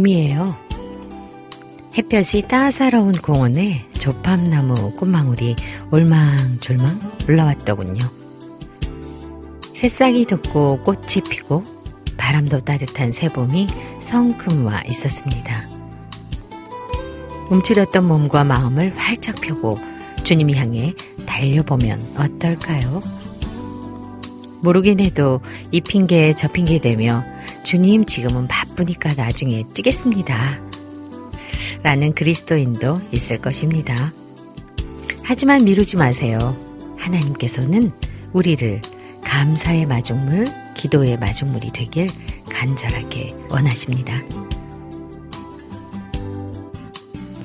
봄이에요. 햇볕이 따사로운 공원에 조팝나무 꽃망울이 올망졸망 올라왔더군요. 새싹이 돋고 꽃이 피고 바람도 따뜻한 새봄이 성큼 와 있었습니다. 움츠렸던 몸과 마음을 활짝 펴고 주님이 향해 달려보면 어떨까요? 모르긴 해도 이 핑계 저 핑계 대며 주님 지금은 바쁘니까 나중에 뛰겠습니다. 라는 그리스도인도 있을 것입니다. 하지만 미루지 마세요. 하나님께서는 우리를 감사의 마중물, 기도의 마중물이 되길 간절하게 원하십니다.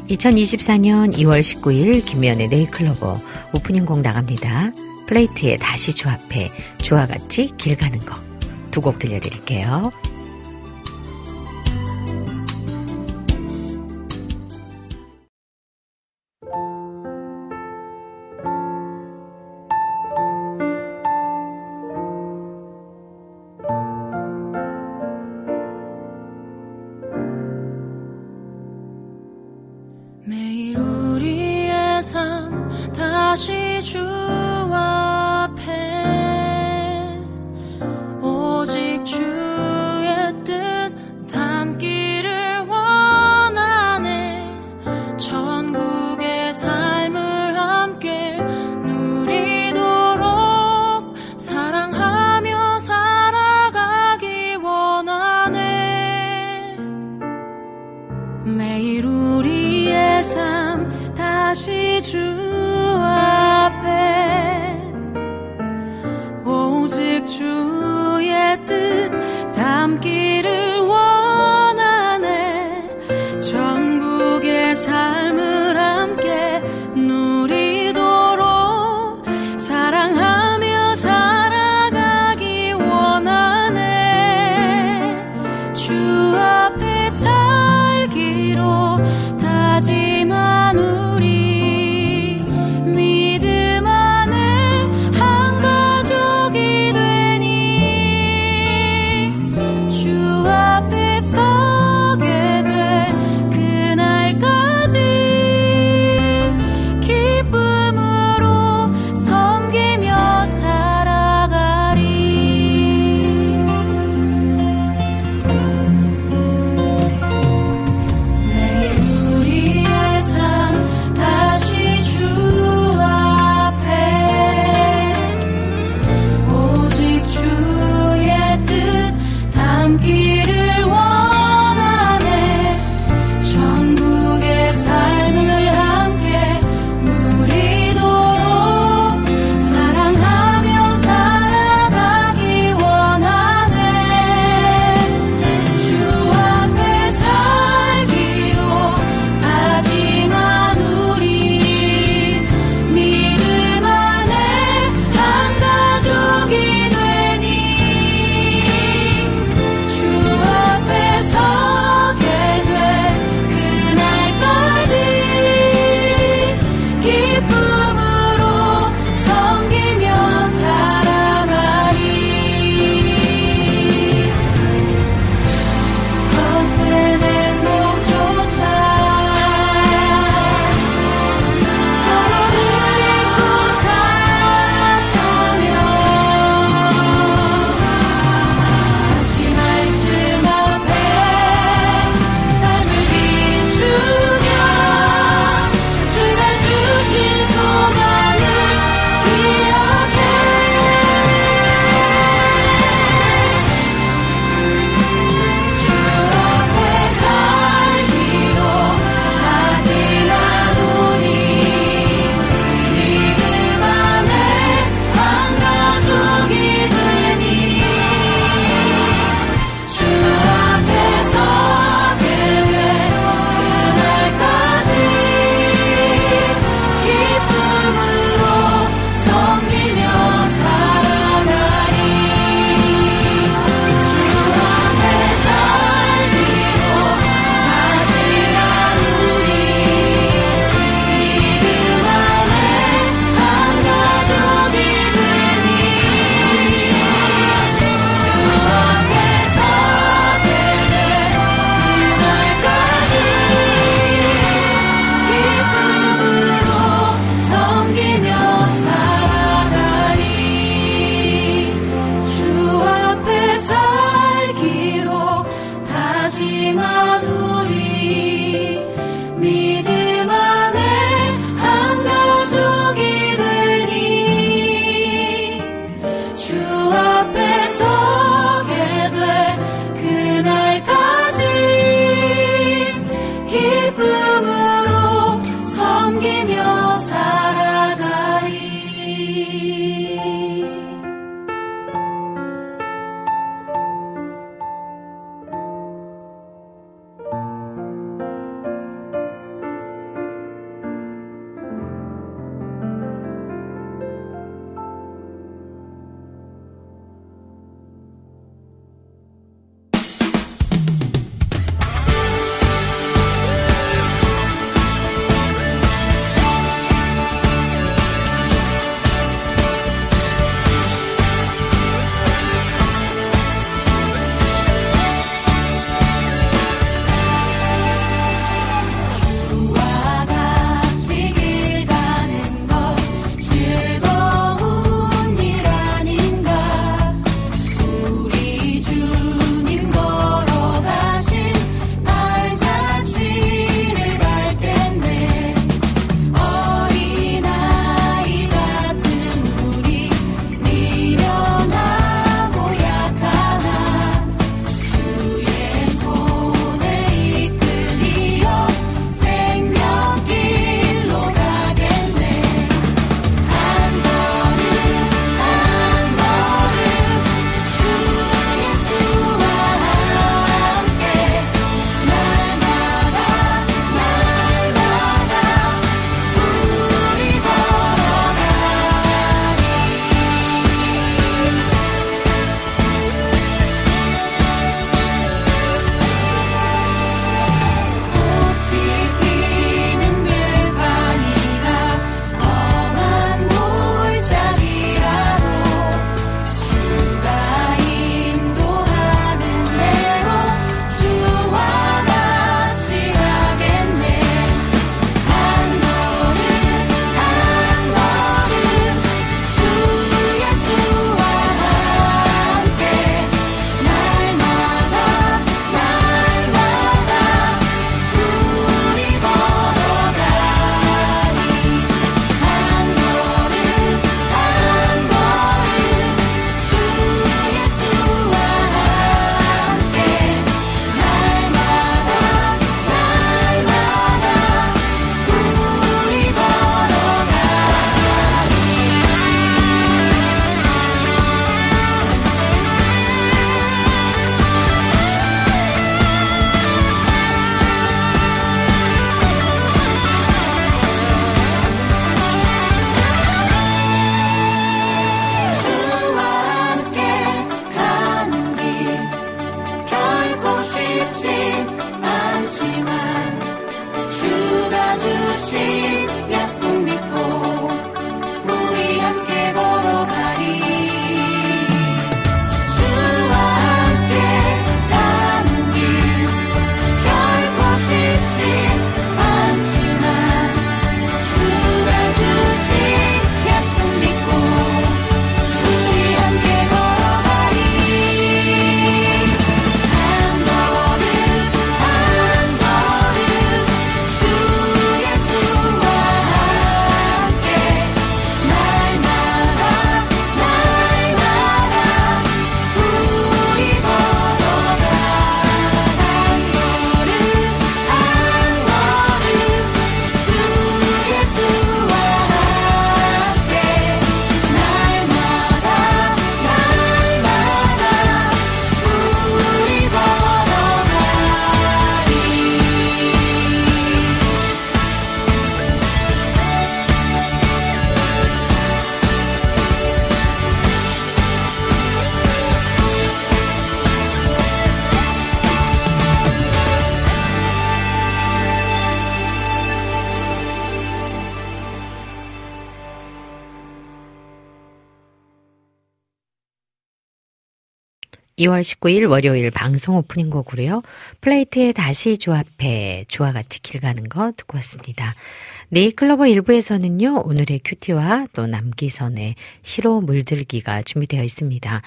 2024년 2월 19일 김미연의 네이클로버 오프닝 곡 나갑니다. 플레이트에 다시 조합해 주와 같이 길 가는 거두곡 들려드릴게요. 2월 19일 월요일 방송 오프닝 곡으로요. 플레이트에 다시 조합해 조화 같이 길 가는 거 듣고 왔습니다. 네이클로버 1부에서는요. 오늘의 큐티와 또 남기선의 시로 물들기가 준비되어 있습니다.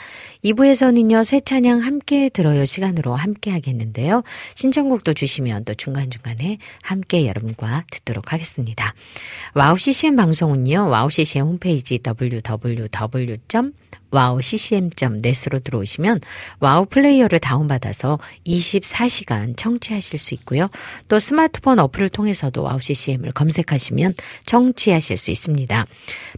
2부에서는요. 새 찬양 함께 들어요 시간으로 함께 하겠는데요. 신청곡도 주시면 또 중간중간에 함께 여러분과 듣도록 하겠습니다. 와우 CCM 방송은요. 와우 CCM 홈페이지 www. 와우 ccm.net으로 들어오시면 와우 플레이어를 다운받아서 24시간 청취하실 수 있고요. 또 스마트폰 어플을 통해서도 와우 ccm을 검색하시면 청취하실 수 있습니다.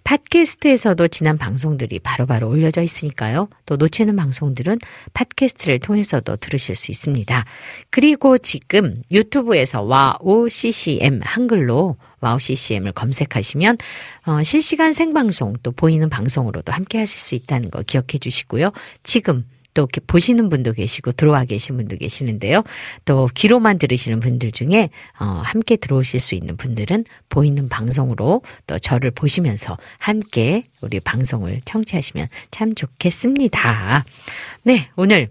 팟캐스트에서도 지난 방송들이 바로바로 바로 올려져 있으니까요. 또 놓치는 방송들은 팟캐스트를 통해서도 들으실 수 있습니다. 그리고 지금 유튜브에서 와우 ccm 한글로 와우 CCM을 검색하시면 어, 실시간 생방송 또 보이는 방송으로도 함께 하실 수 있다는 거 기억해 주시고요. 지금 또 이렇게 보시는 분도 계시고 들어와 계신 분도 계시는데요. 또 귀로만 들으시는 분들 중에 어, 함께 들어오실 수 있는 분들은 보이는 방송으로 또 저를 보시면서 함께 우리 방송을 청취하시면 참 좋겠습니다. 네, 오늘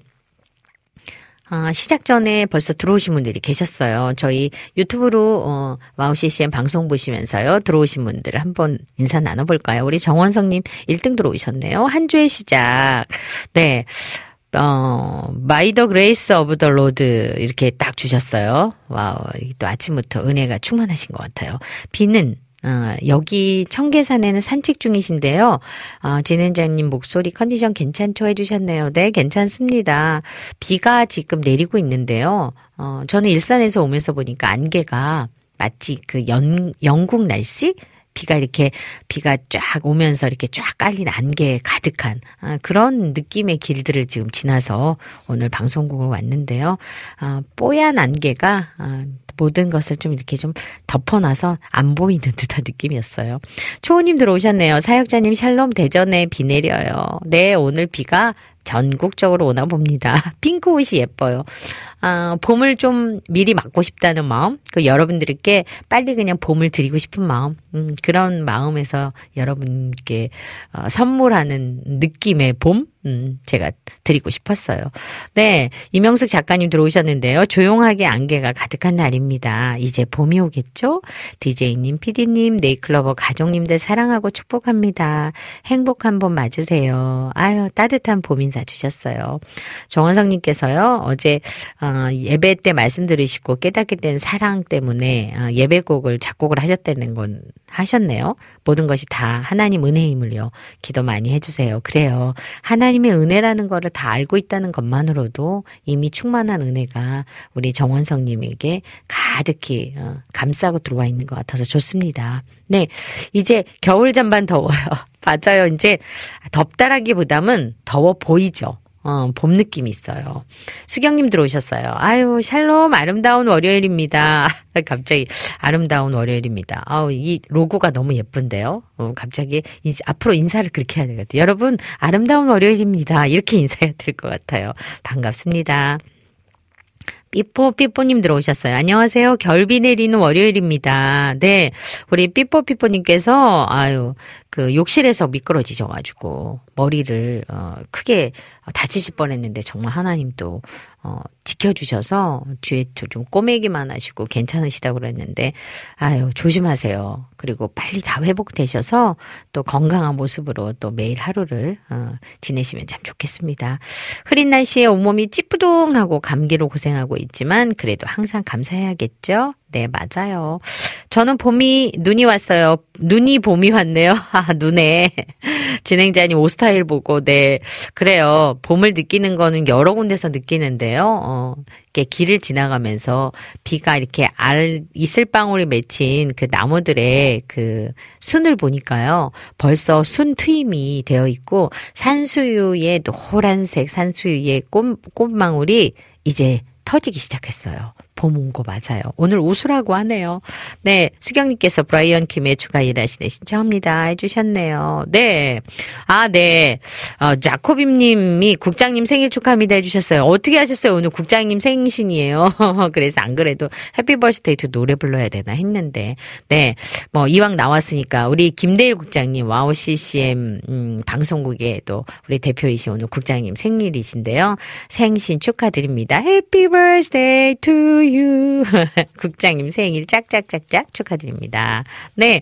아, 시작 전에 벌써 들어오신 분들이 계셨어요. 저희 유튜브로 어, 와우 CCM 방송 보시면서요. 들어오신 분들 한번 인사 나눠볼까요? 우리 정원성님 1등 들어오셨네요. 한 주의 시작. 네. 어, May the grace of the Lord 이렇게 딱 주셨어요. 와우. 또 아침부터 은혜가 충만하신 것 같아요. 비는 어, 여기 청계산에는 산책 중이신데요. 어, 진행자님 목소리 컨디션 괜찮죠? 해주셨네요. 네, 괜찮습니다. 비가 지금 내리고 있는데요. 어, 저는 일산에서 오면서 보니까 안개가 마치 그 연, 영국 날씨? 비가 이렇게 비가 쫙 오면서 이렇게 쫙 깔린 안개 가득한 아, 그런 느낌의 길들을 지금 지나서 오늘 방송국을 왔는데요. 아, 뽀얀 안개가 아, 모든 것을 좀 이렇게 좀 덮어놔서 안 보이는 듯한 느낌이었어요. 초호님 들어오셨네요. 사역자님 샬롬 대전에 비 내려요. 네, 오늘 비가 전국적으로 오나 봅니다. 핑크 옷이 예뻐요. 아, 봄을 좀 미리 맞고 싶다는 마음, 그 여러분들께 빨리 그냥 봄을 드리고 싶은 마음, 음, 그런 마음에서 여러분께 어, 선물하는 느낌의 봄, 음, 제가 드리고 싶었어요. 네, 이명숙 작가님 들어오셨는데요. 조용하게 안개가 가득한 날입니다. 이제 봄이 오겠죠? DJ님, PD님, 네이클로버 가족님들 사랑하고 축복합니다. 행복한 봄 맞으세요. 아유, 따뜻한 봄 인사 주셨어요. 정원성님께서요, 어제, 어, 예배 때 말씀 들으시고 깨닫게 된 사랑 때문에 어, 예배곡을 작곡을 하셨다는 건 하셨네요. 모든 것이 다 하나님 은혜임을요. 기도 많이 해주세요. 그래요. 하나님의 은혜라는 거를 다 알고 있다는 것만으로도 이미 충만한 은혜가 우리 정원성님에게 가득히 어, 감싸고 들어와 있는 것 같아서 좋습니다. 네. 이제 겨울 잠반 더워요. 맞아요. 이제 덥다라기보다는 더워 보이죠. 어, 봄 느낌이 있어요. 수경님 들어오셨어요. 아유, 샬롬, 아름다운 월요일입니다. 갑자기, 아름다운 월요일입니다. 아우, 이 로고가 너무 예쁜데요. 어, 갑자기, 인사, 앞으로 인사를 그렇게 해야 되거든요. 여러분, 아름다운 월요일입니다. 이렇게 인사해야 될 것 같아요. 반갑습니다. 삐뽀 삐뽀님 들어오셨어요. 안녕하세요. 결비 내리는 월요일입니다. 네, 우리 삐뽀 삐뽀님께서 아유 그 욕실에서 미끄러지셔가지고 머리를 어, 크게 다치실 뻔 했는데 정말 하나님 또 어, 지켜주셔서 뒤에 좀 꼬매기만 하시고 괜찮으시다고 그랬는데 아유 조심하세요. 그리고 빨리 다 회복되셔서 또 건강한 모습으로 또 매일 하루를 어, 지내시면 참 좋겠습니다. 흐린 날씨에 온몸이 찌뿌둥하고 감기로 고생하고 있지만 그래도 항상 감사해야겠죠. 네, 맞아요. 저는 봄이, 눈이 왔어요. 눈이 봄이 왔네요. 아, 눈에. 진행자님 오스타일 보고, 네. 그래요. 봄을 느끼는 거는 여러 군데서 느끼는데요. 어, 이렇게 길을 지나가면서 비가 이렇게 알, 이슬방울이 맺힌 그 나무들의 그 순을 보니까요. 벌써 순 트임이 되어 있고, 산수유의 노란색 산수유의 꽃, 꽃망울이 이제 터지기 시작했어요. 봄 온 거 맞아요. 오늘 웃으라고 하네요. 네, 수경님께서 브라이언 킴의 주가 일하시네 신청합니다 해주셨네요. 네, 아, 네, 어, 자코빔 님이 국장님 생일 축하합니다 해주셨어요. 어떻게 하셨어요? 오늘 국장님 생신이에요. 그래서 안 그래도 happy birthday to 노래 불러야 되나 했는데, 네, 뭐 이왕 나왔으니까 우리 김대일 국장님 와우 CCM 음, 방송국의 또 우리 대표이신 오늘 국장님 생일이신데요. 생신 축하드립니다. Happy birthday to you. 국장님 생일 짝짝짝짝 축하드립니다. 네.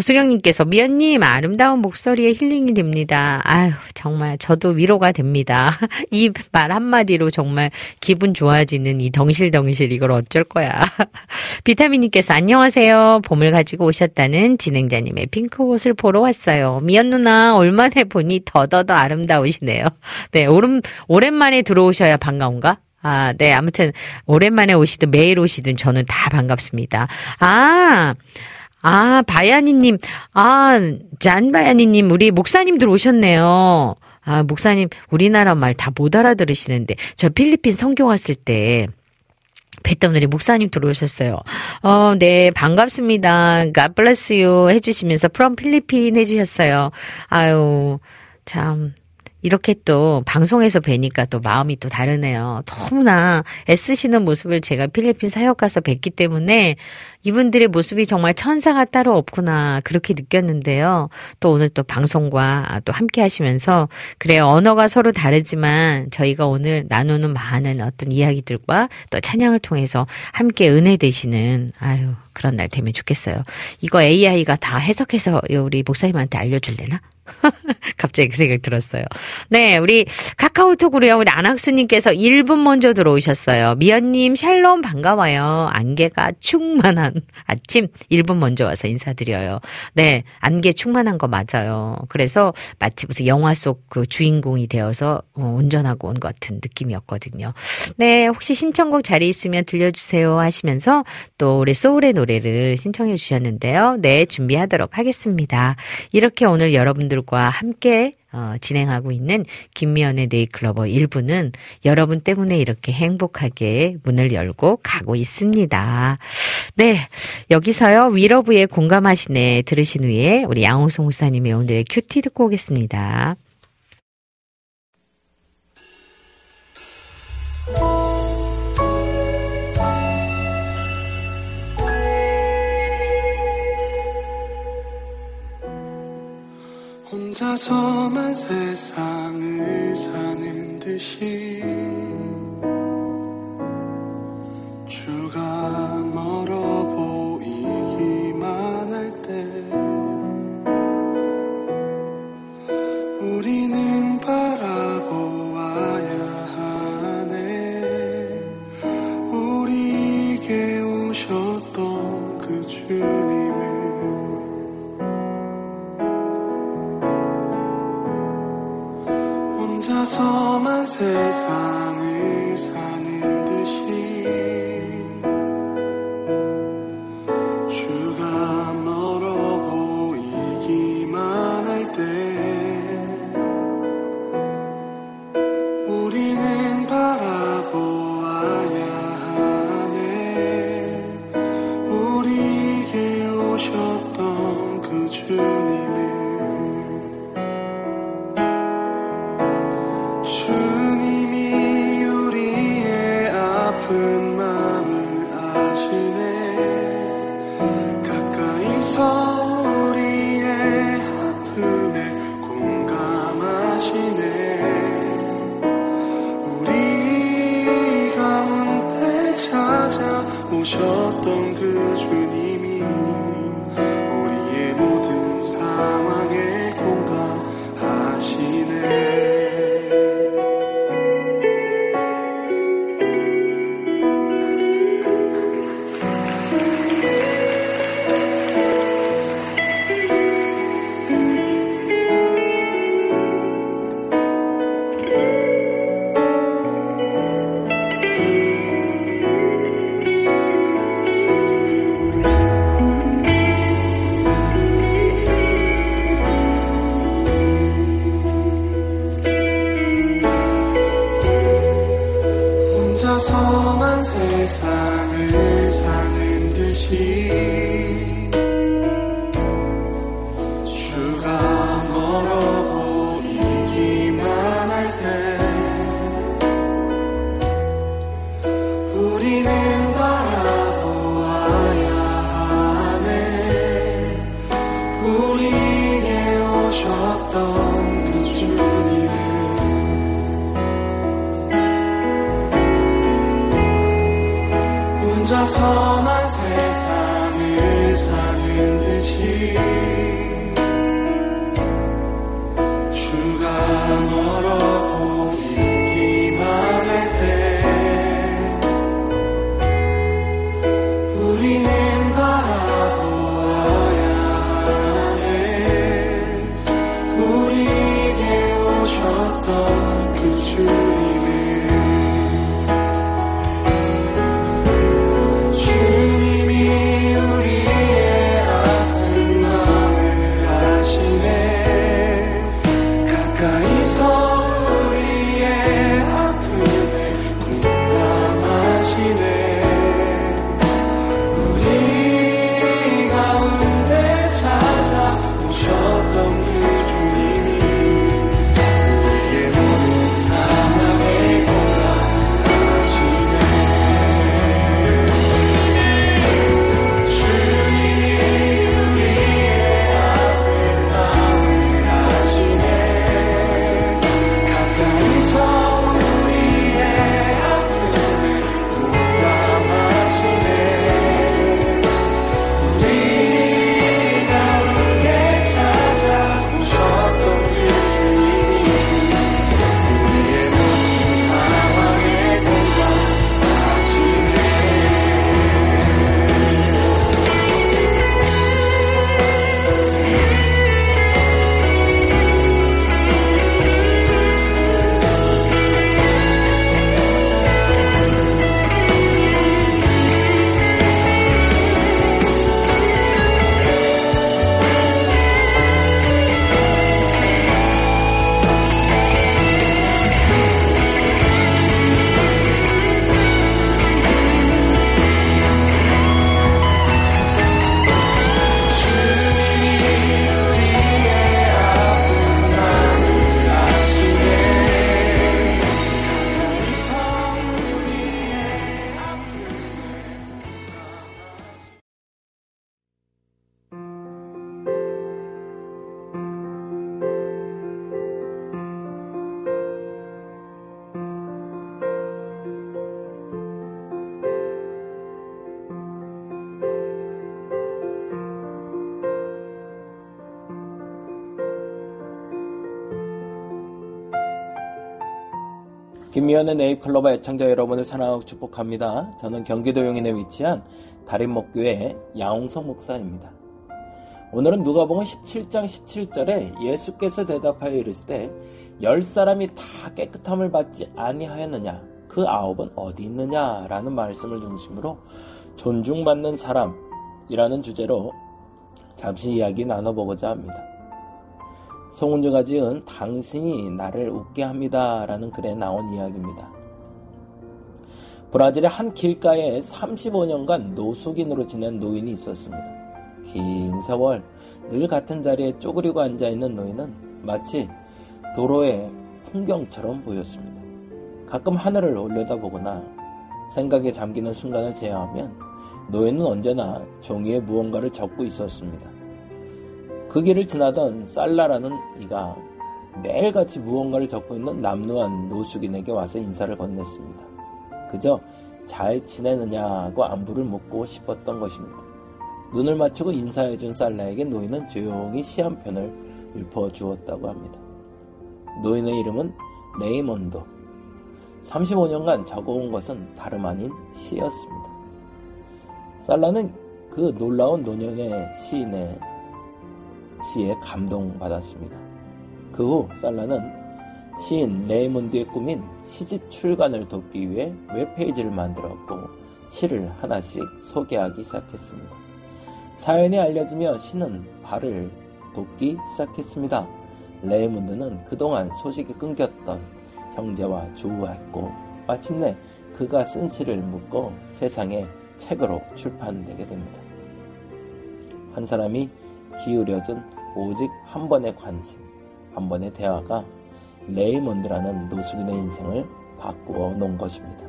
수경님께서 미현님 아름다운 목소리에 힐링이 됩니다. 아유, 정말 저도 위로가 됩니다. 이 말 한마디로 정말 기분 좋아지는 이 덩실덩실 이걸 어쩔 거야. 비타민님께서 안녕하세요. 봄을 가지고 오셨다는 진행자님의 핑크 옷을 보러 왔어요. 미현 누나 오랜만에 보니 더더더 아름다우시네요. 네, 오름, 오랜만에 들어오셔야 반가운가? 아, 네. 아무튼, 오랜만에 오시든 매일 오시든 저는 다 반갑습니다. 아, 아, 바야니님, 아, 짠바야니님, 우리 목사님들 오셨네요. 아, 목사님, 우리나라 말 다 못 알아들으시는데, 저 필리핀 성교 왔을 때, 뵀던 우리 목사님 들어오셨어요. 어, 네, 반갑습니다. God bless you 해주시면서 from 필리핀 해주셨어요. 아유, 참, 이렇게 또 방송에서 뵈니까 또 마음이 또 다르네요. 너무나 애쓰시는 모습을 제가 필리핀 사역 가서 뵀기 때문에 이분들의 모습이 정말 천사가 따로 없구나 그렇게 느꼈는데요. 또 오늘 또 방송과 또 함께 하시면서 그래요. 언어가 서로 다르지만 저희가 오늘 나누는 많은 어떤 이야기들과 또 찬양을 통해서 함께 은혜 되시는 아유 그런 날 되면 좋겠어요. 이거 AI가 다 해석해서 우리 목사님한테 알려줄래나? 갑자기 그 생각 들었어요. 네, 우리 카카오톡으로요. 우리 안학수님께서 1분 먼저 들어오셨어요. 미연님, 샬롬 반가워요. 안개가 충만한 아침 1분 먼저 와서 인사드려요. 네, 안개 충만한 거 맞아요. 그래서 마치 무슨 영화 속 그 주인공이 되어서 어, 운전하고 온 것 같은 느낌이었거든요. 네, 혹시 신청곡 자리 있으면 들려주세요 하시면서 또 우리 소울의 노래 를 신청해 주셨는데요. 네, 준비하도록 하겠습니다. 이렇게 오늘 여러분들과 함께 어, 진행하고 있는 김미연의 네이클로버 1부는 여러분 때문에 이렇게 행복하게 문을 열고 가고 있습니다. 네. 여기서요, 위러브의 공감하시네 들으신 후에 우리 양홍성 목사님의 오늘의 큐티 듣고 오겠습니다. 혼자서만 세상을 사는 듯이 김미연의 네잎클로버 애청자 여러분을 사랑하고 축복합니다. 저는 경기도 용인에 위치한 다림목교회 양홍석 목사입니다. 오늘은 누가복음 17장 17절에 예수께서 대답하여 이르시되 열 사람이 다 깨끗함을 받지 아니하였느냐 그 아홉은 어디 있느냐라는 말씀을 중심으로 존중받는 사람이라는 주제로 잠시 이야기 나눠보고자 합니다. 송은주가 지은 당신이 나를 웃게 합니다. 라는 글에 나온 이야기입니다. 브라질의 한 길가에 35년간 노숙인으로 지낸 노인이 있었습니다. 긴 세월 늘 같은 자리에 쪼그리고 앉아있는 노인은 마치 도로의 풍경처럼 보였습니다. 가끔 하늘을 올려다보거나 생각에 잠기는 순간을 제외하면 노인은 언제나 종이에 무언가를 적고 있었습니다. 그 길을 지나던 살라라는 이가 매일같이 무언가를 적고 있는 남루한 노숙인에게 와서 인사를 건넸습니다. 그저 잘 지내느냐고 안부를 묻고 싶었던 것입니다. 눈을 맞추고 인사해준 살라에게 노인은 조용히 시 한 편을 읊어주었다고 합니다. 노인의 이름은 레이몬도. 35년간 적어온 것은 다름 아닌 시였습니다. 살라는 그 놀라운 노년의 시인의 시에 감동받았습니다. 그 후 살라는 시인 레이몬드의 꿈인 시집 출간을 돕기 위해 웹페이지를 만들었고 시를 하나씩 소개하기 시작했습니다. 사연이 알려지며 시는 발을 돕기 시작했습니다. 레이몬드는 그동안 소식이 끊겼던 형제와 조우했고 마침내 그가 쓴 시를 묶어 세상에 책으로 출판되게 됩니다. 한 사람이 기울여진 오직 한 번의 관심, 한 번의 대화가 레이몬드라는 노숙인의 인생을 바꾸어 놓은 것입니다.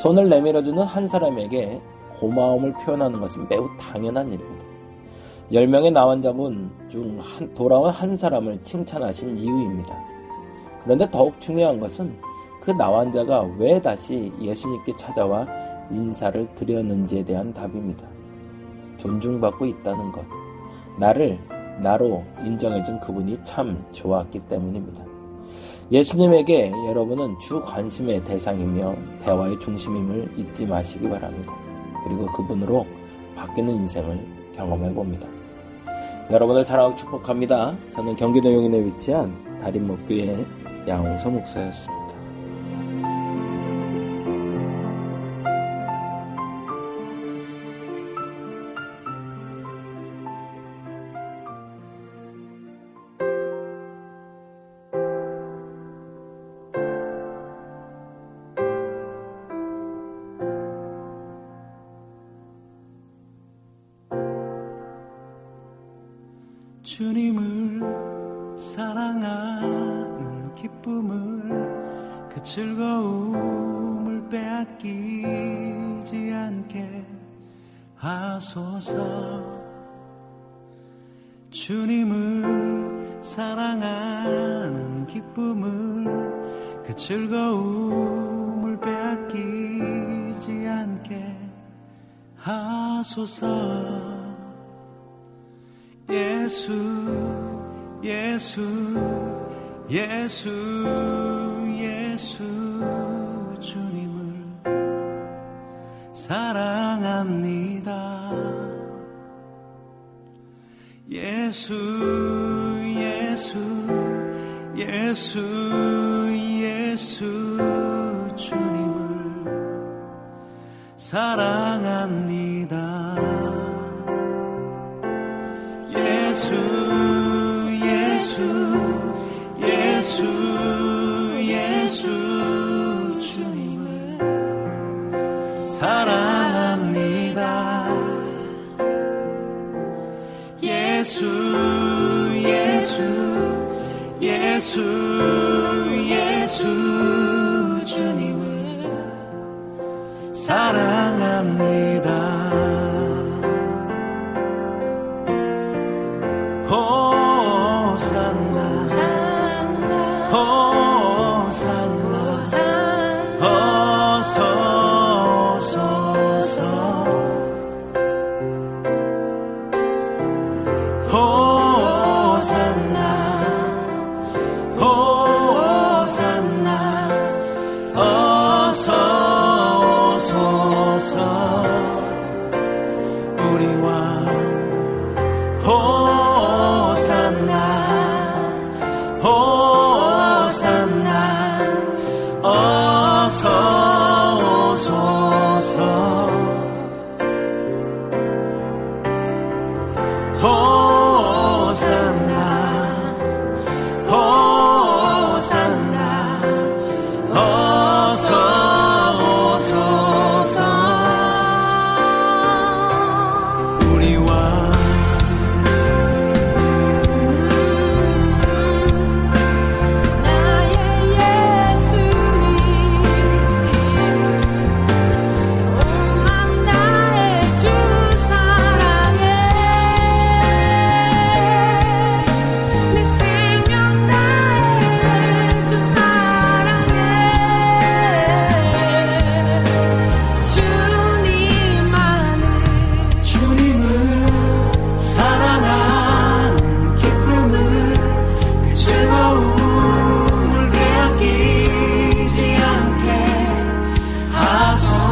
손을 내밀어주는 한 사람에게 고마움을 표현하는 것은 매우 당연한 일입니다. 10명의 나환자분 중 한, 돌아온 한 사람을 칭찬하신 이유입니다. 그런데 더욱 중요한 것은 그 나환자가 왜 다시 예수님께 찾아와 인사를 드렸는지에 대한 답입니다. 존중받고 있다는 것. 나를 나로 인정해준 그분이 참 좋았기 때문입니다. 예수님에게 여러분은 주 관심의 대상이며 대화의 중심임을 잊지 마시기 바랍니다. 그리고 그분으로 바뀌는 인생을 경험해 봅니다. 여러분을 사랑하고 축복합니다. 저는 경기도 용인에 위치한 다림목교의 양홍서 목사였습니다.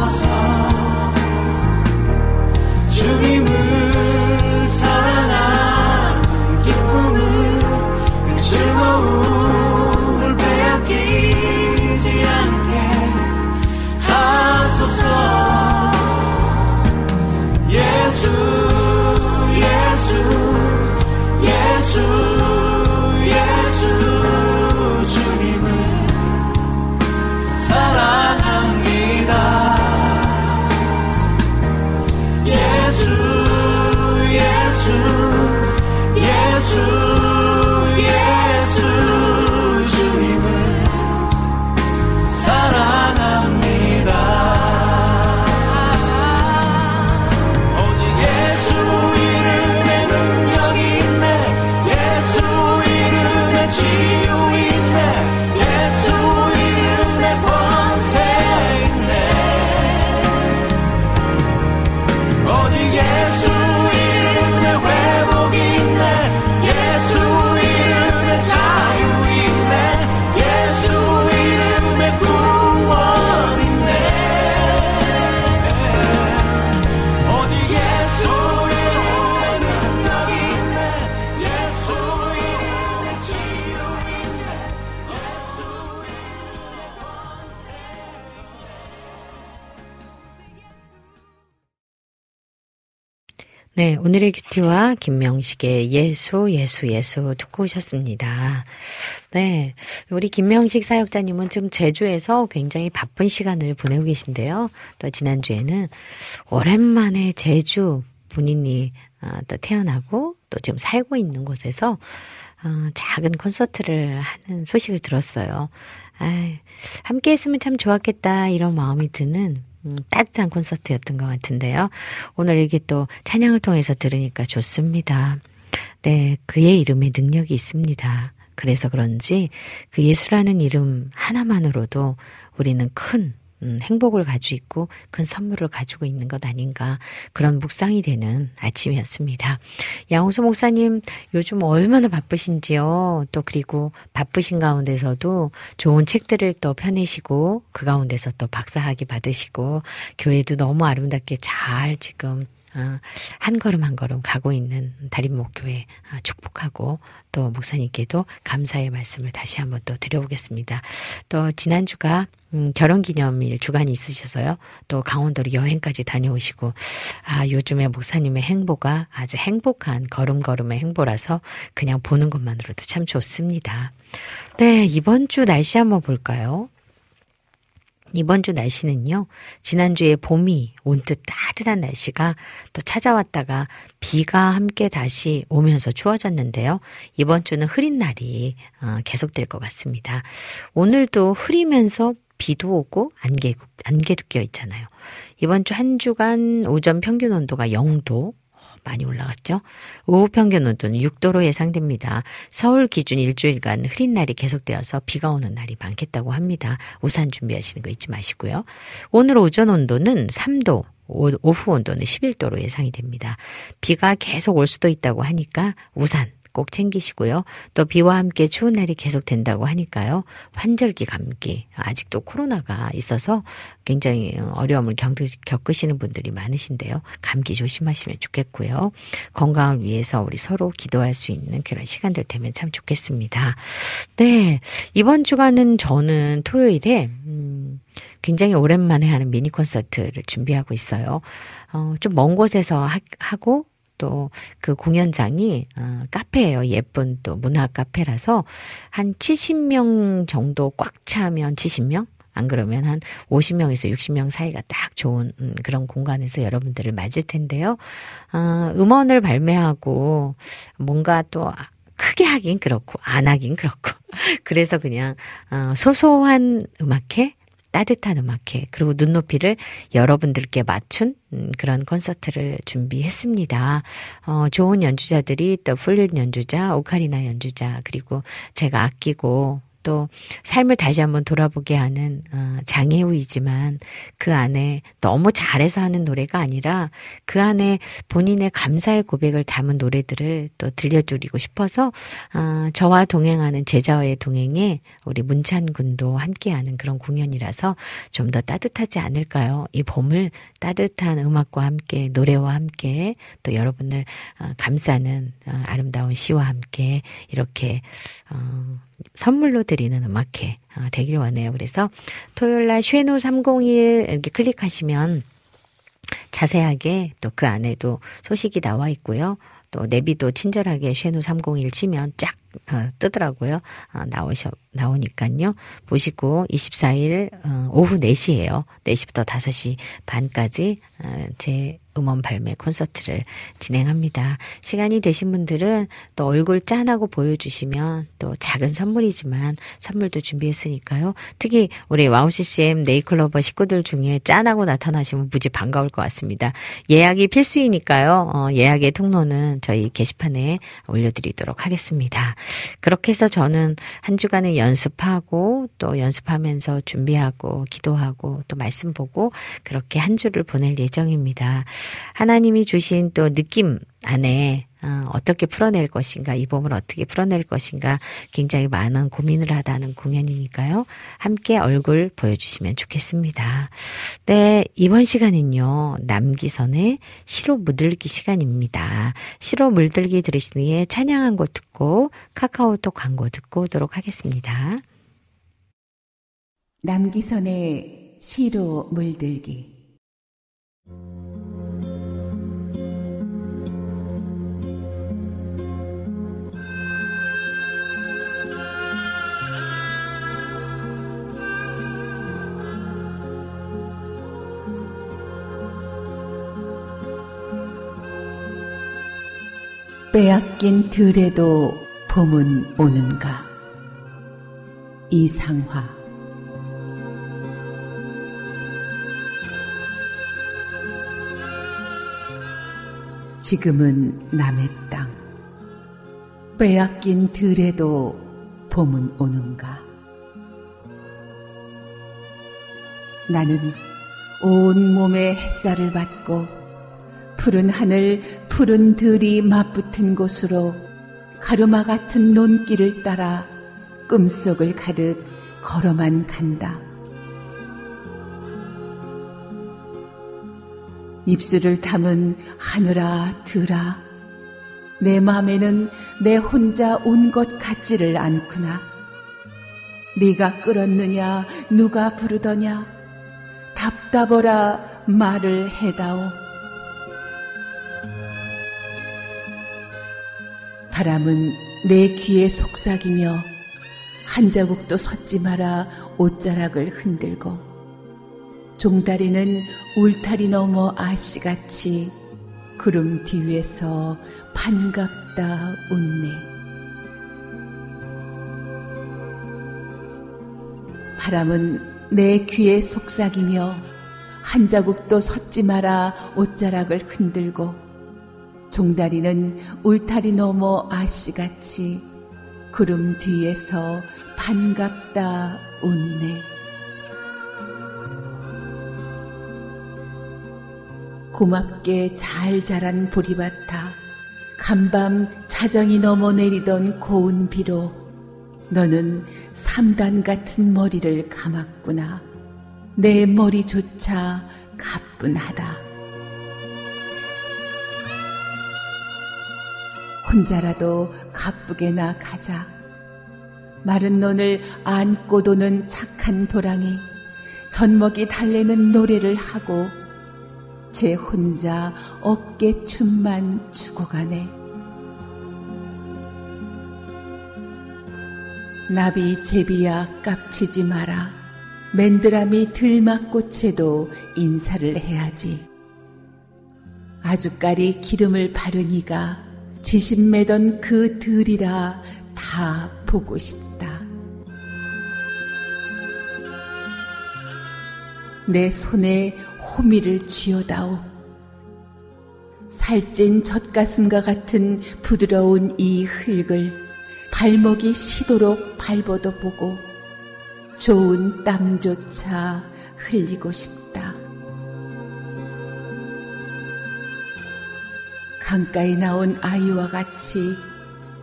awesome. 네, 오늘의 큐티와 김명식의 예수, 예수, 예수 듣고 오셨습니다. 네, 우리 김명식 사역자님은 지금 제주에서 굉장히 바쁜 시간을 보내고 계신데요. 또 지난주에는 오랜만에 제주 본인이 아, 또 태어나고 또 지금 살고 있는 곳에서 어, 작은 콘서트를 하는 소식을 들었어요. 아, 함께 했으면 참 좋았겠다 이런 마음이 드는 음, 따뜻한 콘서트였던 것 같은데요. 오늘 이게 또 찬양을 통해서 들으니까 좋습니다. 네, 그의 이름에 능력이 있습니다. 그래서 그런지 그 예수라는 이름 하나만으로도 우리는 큰 음, 행복을 가지고 있고 큰 선물을 가지고 있는 것 아닌가 그런 묵상이 되는 아침이었습니다. 양호수 목사님 요즘 얼마나 바쁘신지요. 또 그리고 바쁘신 가운데서도 좋은 책들을 또 펴내시고 그 가운데서 또 박사학위 받으시고 교회도 너무 아름답게 잘 지금 어, 한 걸음 한 걸음 가고 있는 달인 목교회 어, 축복하고 또 목사님께도 감사의 말씀을 다시 한번 또 드려보겠습니다. 또 지난주가 음, 결혼 기념일 주간이 있으셔서요. 또 강원도로 여행까지 다녀오시고 아 요즘에 목사님의 행보가 아주 행복한 걸음걸음의 행보라서 그냥 보는 것만으로도 참 좋습니다. 네 이번 주 날씨 한번 볼까요? 이번 주 날씨는요, 지난주에 봄이 온 듯 따뜻한 날씨가 또 찾아왔다가 비가 함께 다시 오면서 추워졌는데요. 이번 주는 흐린 날이 어, 계속될 것 같습니다. 오늘도 흐리면서 비도 오고 안개, 안개도 껴 있잖아요. 이번 주 한 주간 오전 평균 온도가 0도, 많이 올라갔죠. 오후 평균 온도는 6도로 예상됩니다. 서울 기준 일주일간 흐린 날이 계속되어서 비가 오는 날이 많겠다고 합니다. 우산 준비하시는 거 잊지 마시고요. 오늘 오전 온도는 3도, 오후 온도는 11도로 예상이 됩니다. 비가 계속 올 수도 있다고 하니까 우산 꼭 챙기시고요. 또 비와 함께 추운 날이 계속 된다고 하니까요. 환절기 감기 아직도 코로나가 있어서 굉장히 어려움을 겪으시는 분들이 많으신데요. 감기 조심하시면 좋겠고요. 건강을 위해서 우리 서로 기도할 수 있는 그런 시간들 되면 참 좋겠습니다. 네. 이번 주간은 저는 토요일에 음 굉장히 오랜만에 하는 미니 콘서트를 준비하고 있어요. 어, 좀 먼 곳에서 하, 하고 또 그 공연장이 어, 카페예요. 예쁜 또 문화 카페라서 한 70명 정도 꽉 차면 70명? 안 그러면 한 50명에서 60명 사이가 딱 좋은 음, 그런 공간에서 여러분들을 맞을 텐데요. 어, 음원을 발매하고 뭔가 또 크게 하긴 그렇고 안 하긴 그렇고 그래서 그냥 어, 소소한 음악회 따뜻한 음악회 그리고 눈높이를 여러분들께 맞춘 음, 그런 콘서트를 준비했습니다. 어, 좋은 연주자들이 또 플룻 연주자, 오카리나 연주자 그리고 제가 아끼고 또 삶을 다시 한번 돌아보게 하는 어, 장애우이지만 그 안에 너무 잘해서 하는 노래가 아니라 그 안에 본인의 감사의 고백을 담은 노래들을 또 들려드리고 싶어서 어, 저와 동행하는 제자와의 동행에 우리 문찬 군도 함께하는 그런 공연이라서 좀 더 따뜻하지 않을까요? 이 봄을 따뜻한 음악과 함께 노래와 함께 또 여러분을 어, 감싸는 어, 아름다운 시와 함께 이렇게 어, 선물로 드리는 음악회 어, 되길 원해요. 그래서 토요일 날 쉐노 301 이렇게 클릭하시면 자세하게 또 그 안에도 소식이 나와 있고요. 또 내비도 친절하게 쉐노 301 치면 쫙 어, 뜨더라고요. 어, 나오셔, 나오니까요. 보시고 24일 어, 오후 4시에요. 4시부터 5시 반까지 어, 제 음원 발매 콘서트를 진행합니다. 시간이 되신 분들은 또 얼굴 짠하고 보여주시면 또 작은 선물이지만 선물도 준비했으니까요. 특히 우리 와우 CCM 네잎클로버 식구들 중에 짠하고 나타나시면 무지 반가울 것 같습니다. 예약이 필수이니까요. 어, 예약의 통로는 저희 게시판에 올려드리도록 하겠습니다. 그렇게 해서 저는 한 주간을 연습하고 또 연습하면서 준비하고 기도하고 또 말씀 보고 그렇게 한 주를 보낼 예정입니다. 하나님이 주신 또 느낌 안에 어, 떻게 풀어낼 것인가, 이 봄을 어떻게 풀어낼 것인가 굉장히 많은 고민을 하다는 공연이니까요. 함께 얼굴 보여주시면 좋겠습니다. 네, 이번 시간은요, 남기선의 시로 물들기 시간입니다. 시로 물들기 들으신 후에 찬양 한 곡 듣고 카카오톡 광고 듣고 오도록 하겠습니다. 남기선의 시로 물들기 빼앗긴 들에도 봄은 오는가? 이상화. 지금은 남의 땅. 빼앗긴 들에도 봄은 오는가? 나는 온 몸에 햇살을 받고 푸른 하늘, 푸른 들이 맞붙은 곳으로 가르마 같은 논길을 따라 꿈속을 가득 걸어만 간다. 입술을 담은 하늘아 들아 내 맘에는 내 혼자 온 것 같지를 않구나. 네가 끌었느냐 누가 부르더냐 답답어라 말을 해다오. 바람은 내 귀에 속삭이며 한 자국도 섰지 마라 옷자락을 흔들고 종다리는 울타리 넘어 아씨같이 구름 뒤에서 반갑다 웃네. 바람은 내 귀에 속삭이며 한 자국도 섰지 마라 옷자락을 흔들고 종다리는 울타리 넘어 아씨같이 구름 뒤에서 반갑다 웃네. 고맙게 잘 자란 보리밭아 간밤 자정이 넘어 내리던 고운 비로 너는 삼단 같은 머리를 감았구나. 내 머리조차 가뿐하다. 혼자라도 가쁘게나 가자. 마른 논을 안고 도는 착한 도랑이 젖먹이 달래는 노래를 하고 제 혼자 어깨춤만 추고 가네. 나비 제비야 깝치지 마라. 맨드라미 들막꽃에도 인사를 해야지. 아주까리 기름을 바르니가 지심 매던 그 들이라 다 보고 싶다. 내 손에 호미를 쥐어다오. 살찐 젖가슴과 같은 부드러운 이 흙을 발목이 시도록 밟아도 보고 좋은 땀조차 흘리고 싶다. 강가에 나온 아이와 같이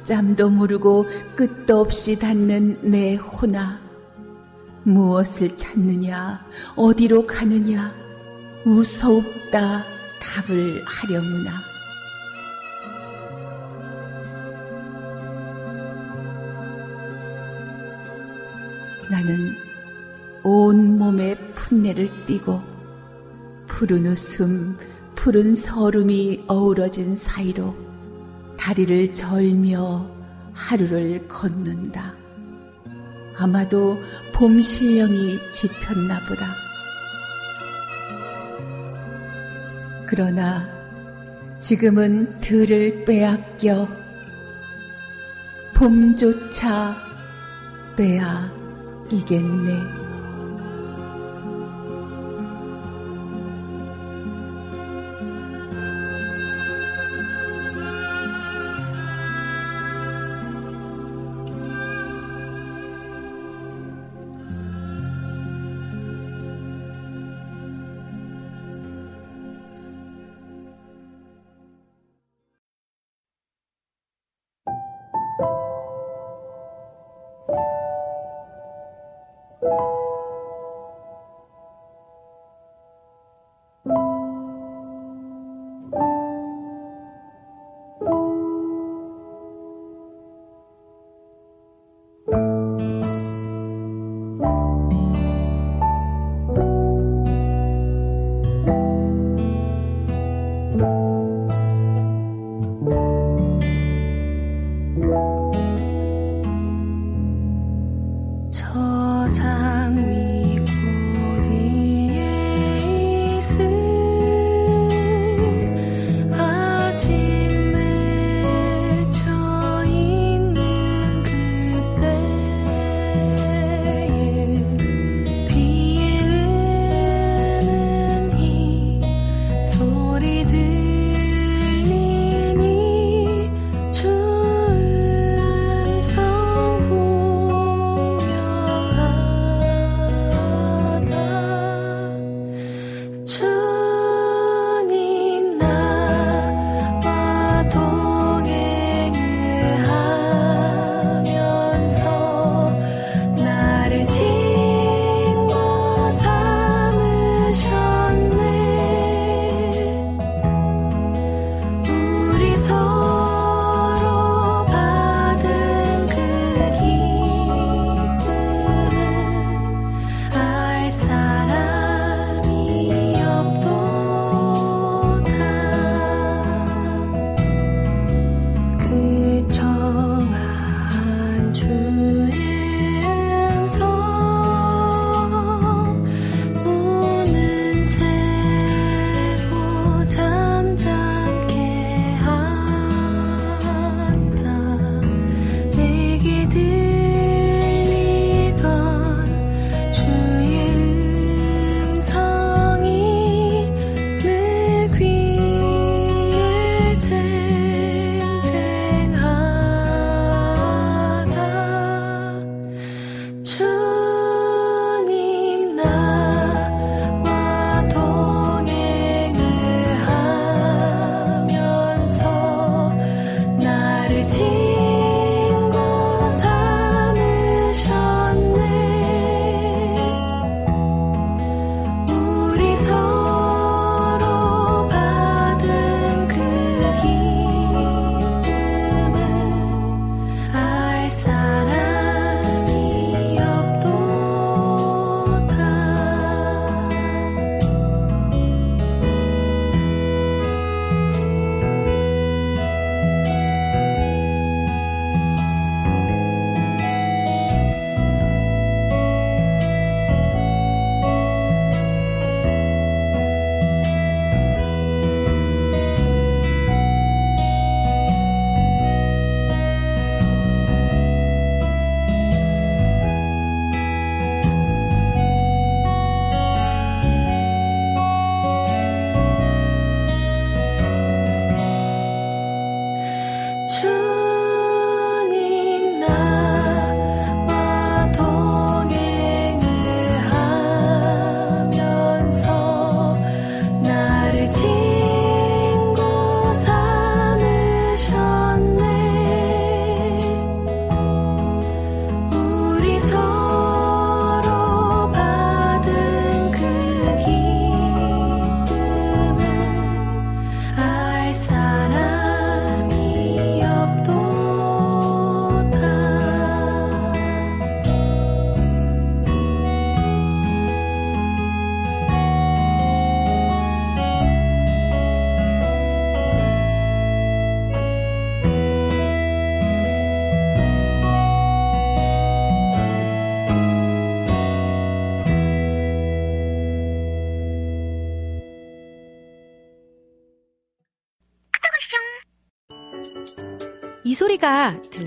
짬도 모르고 끝도 없이 닿는 내 호나 무엇을 찾느냐? 어디로 가느냐? 무서웁다 답을 하려무나. 나는 온 몸에 풋내를 띠고 푸른 웃음, 푸른 서름이 어우러진 사이로 다리를 절며 하루를 걷는다. 아마도 봄 실령이 지폈나 보다. 그러나 지금은 들을 빼앗겨 봄조차 빼앗기겠네.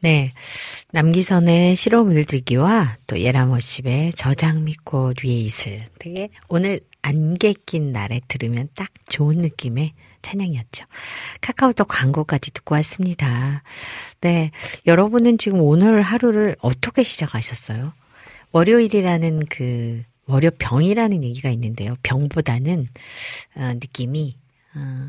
네. 남기선의 실로 물들기와 또 예라머십의 저장미꽃 위에 이슬. 되게 오늘 안개 낀 날에 들으면 딱 좋은 느낌의 찬양이었죠. 카카오톡 광고까지 듣고 왔습니다. 네. 여러분은 지금 오늘 하루를 어떻게 시작하셨어요? 월요일이라는 그, 월요병이라는 얘기가 있는데요. 병보다는, 어, 느낌이, 어,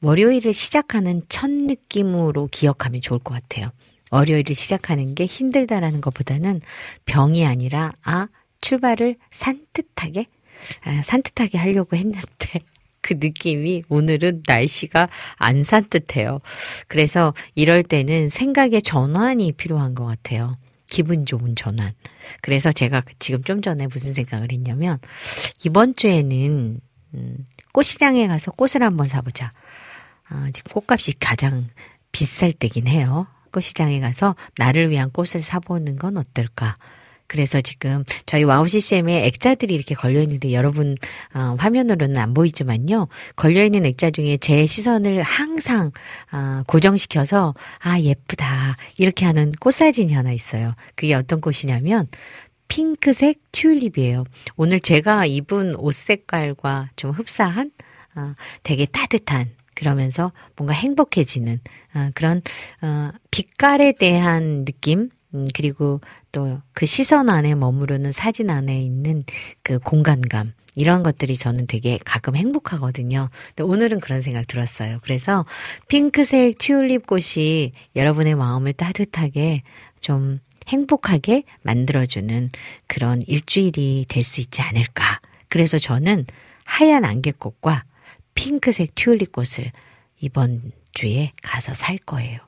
월요일을 시작하는 첫 느낌으로 기억하면 좋을 것 같아요. 월요일을 시작하는 게 힘들다라는 것보다는 병이 아니라, 아, 출발을 산뜻하게, 아, 산뜻하게 하려고 했는데, 그 느낌이 오늘은 날씨가 안 산뜻해요. 그래서 이럴 때는 생각의 전환이 필요한 것 같아요. 기분 좋은 전환. 그래서 제가 지금 좀 전에 무슨 생각을 했냐면, 이번 주에는, 음, 꽃시장에 가서 꽃을 한번 사보자. 아, 지금 꽃값이 가장 비쌀 때긴 해요. 꽃시장에 가서 나를 위한 꽃을 사보는 건 어떨까? 그래서 지금 저희 와우 CCM에 액자들이 이렇게 걸려 있는데 여러분 어, 화면으로는 안 보이지만요. 걸려 있는 액자 중에 제 시선을 항상 어, 고정시켜서 아 예쁘다 이렇게 하는 꽃 사진이 하나 있어요. 그게 어떤 꽃이냐면 핑크색 튤립이에요. 오늘 제가 입은 옷 색깔과 좀 흡사한 어, 되게 따뜻한 그러면서 뭔가 행복해지는 어, 그런 어, 빛깔에 대한 느낌 음, 그리고 또 그 시선 안에 머무르는 사진 안에 있는 그 공간감, 이런 것들이 저는 되게 가끔 행복하거든요. 근데 오늘은 그런 생각 들었어요. 그래서 핑크색 튤립 꽃이 여러분의 마음을 따뜻하게 좀 행복하게 만들어주는 그런 일주일이 될 수 있지 않을까. 그래서 저는 하얀 안개꽃과 핑크색 튤립 꽃을 이번 주에 가서 살 거예요.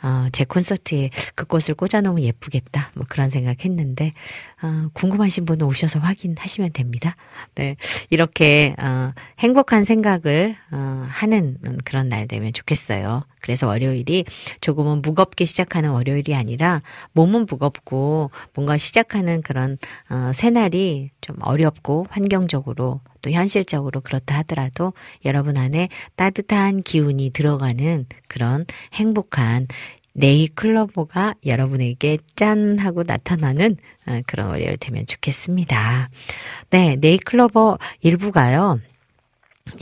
어, 제 콘서트에 그 꽃을 꽂아놓으면 예쁘겠다. 뭐 그런 생각 했는데 어, 궁금하신 분은 오셔서 확인하시면 됩니다. 네, 이렇게 어, 행복한 생각을 어, 하는 그런 날 되면 좋겠어요. 그래서 월요일이 조금은 무겁게 시작하는 월요일이 아니라 몸은 무겁고 뭔가 시작하는 그런 어, 새날이 좀 어렵고 환경적으로 또 현실적으로 그렇다 하더라도 여러분 안에 따뜻한 기운이 들어가는 그런 행복한 네이클로버가 여러분에게 짠 하고 나타나는 어, 그런 월요일 되면 좋겠습니다. 네, 네이클로버 일부가요.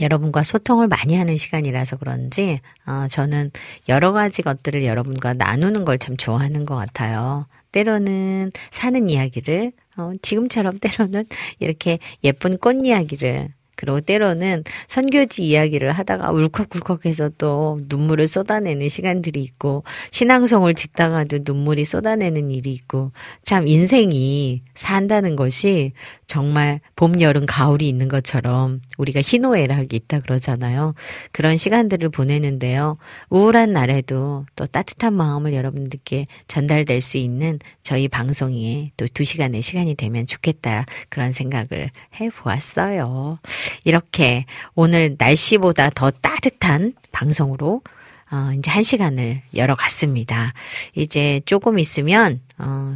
여러분과 소통을 많이 하는 시간이라서 그런지 어, 저는 여러 가지 것들을 여러분과 나누는 걸 참 좋아하는 것 같아요. 때로는 사는 이야기를 어, 지금처럼 때로는 이렇게 예쁜 꽃 이야기를 그리고 때로는 선교지 이야기를 하다가 울컥울컥해서 또 눈물을 쏟아내는 시간들이 있고 신앙성을 듣다가도 눈물이 쏟아내는 일이 있고 참 인생이 산다는 것이 정말 봄, 여름, 가을이 있는 것처럼 우리가 희노애락이 있다 그러잖아요. 그런 시간들을 보내는데요. 우울한 날에도 또 따뜻한 마음을 여러분들께 전달될 수 있는 저희 방송에 또두 시간의 시간이 되면 좋겠다. 그런 생각을 해 보았어요. 이렇게 오늘 날씨보다 더 따뜻한 방송으로 어, 이제 한 시간을 열어갔습니다. 이제 조금 있으면, 어,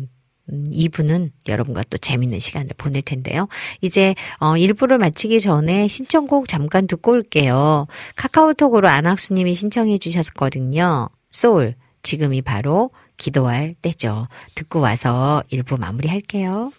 2부는 음, 여러분과 또 재밌는 시간을 보낼 텐데요. 이제 어 1부를 마치기 전에 신청곡 잠깐 듣고 올게요. 카카오톡으로 안학수님이 신청해 주셨거든요. 소울 지금이 바로 기도할 때죠. 듣고 와서 1부 마무리할게요.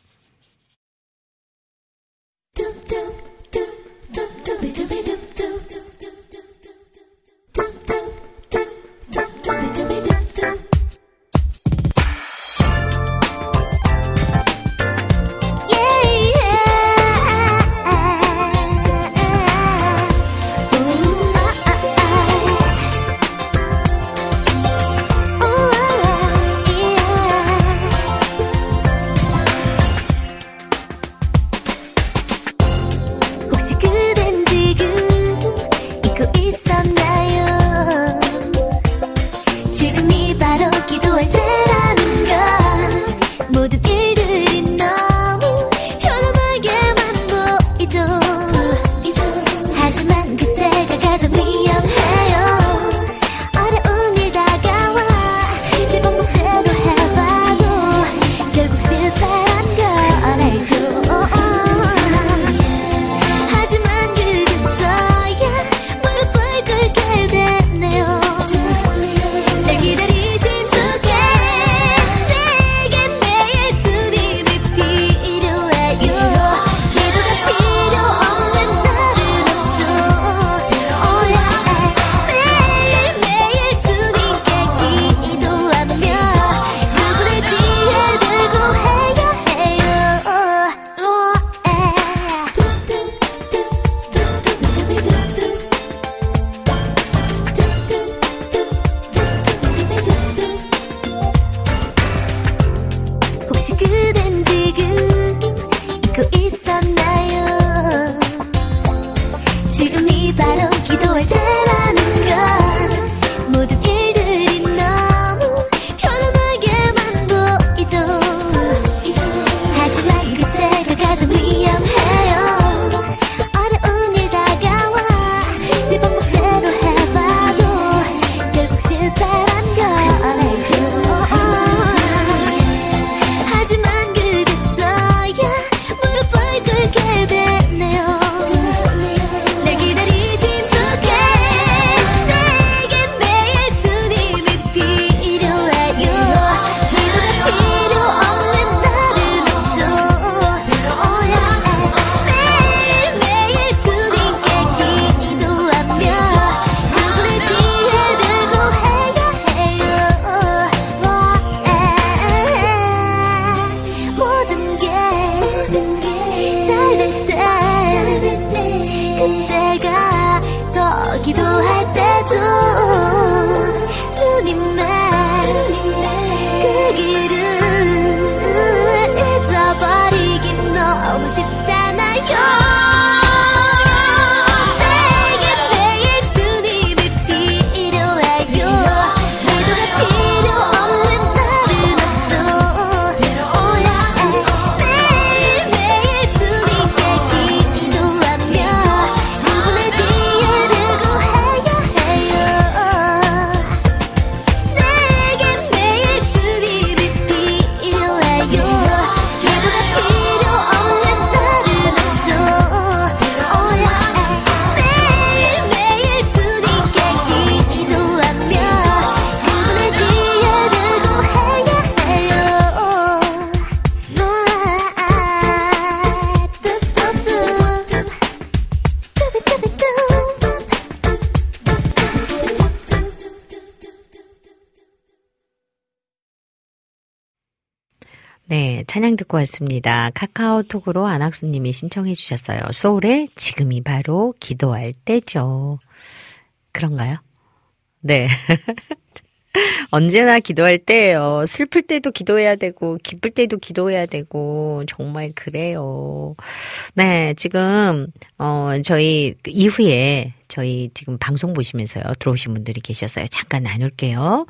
듣고 왔습니다. 카카오톡으로 안학수님이 신청해 주셨어요. 소울의 지금이 바로 기도할 때죠. 그런가요? 네. 언제나 기도할 때예요. 슬플 때도 기도해야 되고 기쁠 때도 기도해야 되고 정말 그래요. 네, 지금 어 저희 이후에 저희 지금 방송 보시면서요. 들어오신 분들이 계셨어요. 잠깐 나눌게요.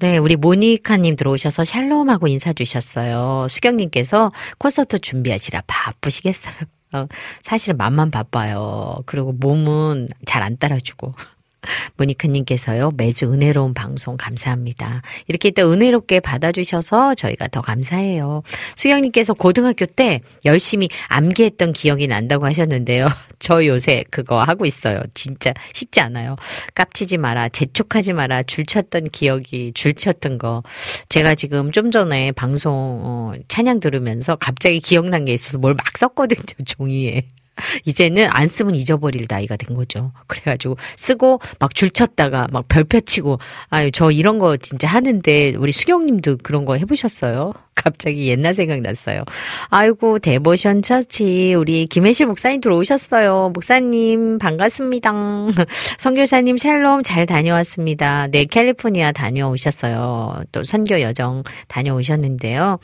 네, 우리 모니카님 들어오셔서 샬롬하고 인사 주셨어요. 수경님께서 콘서트 준비하시라 바쁘시겠어요. 어, 사실은 맘만 바빠요. 그리고 몸은 잘 안 따라주고. 모니카님께서요, 매주 은혜로운 방송 감사합니다. 이렇게 또 은혜롭게 받아주셔서 저희가 더 감사해요. 수영님께서 고등학교 때 열심히 암기했던 기억이 난다고 하셨는데요. 저 요새 그거 하고 있어요. 진짜 쉽지 않아요. 깝치지 마라, 재촉하지 마라, 줄쳤던 기억이, 줄쳤던 거. 제가 지금 좀 전에 방송, 어, 찬양 들으면서 갑자기 기억난 게 있어서 뭘 막 썼거든요, 종이에. 이제는 안 쓰면 잊어버릴 나이가 된 거죠. 그래가지고 쓰고 막 줄쳤다가 막 별표 치고 아유 저 이런 거 진짜 하는데 우리 수경님도 그런 거 해보셨어요? 갑자기 옛날 생각 났어요. 아이고 데보션 처치 우리 김혜실 목사님 들어오셨어요. 목사님 반갑습니다. 선교사님 샬롬 잘 다녀왔습니다. 네 캘리포니아 다녀오셨어요. 또 선교 여정 다녀오셨는데요.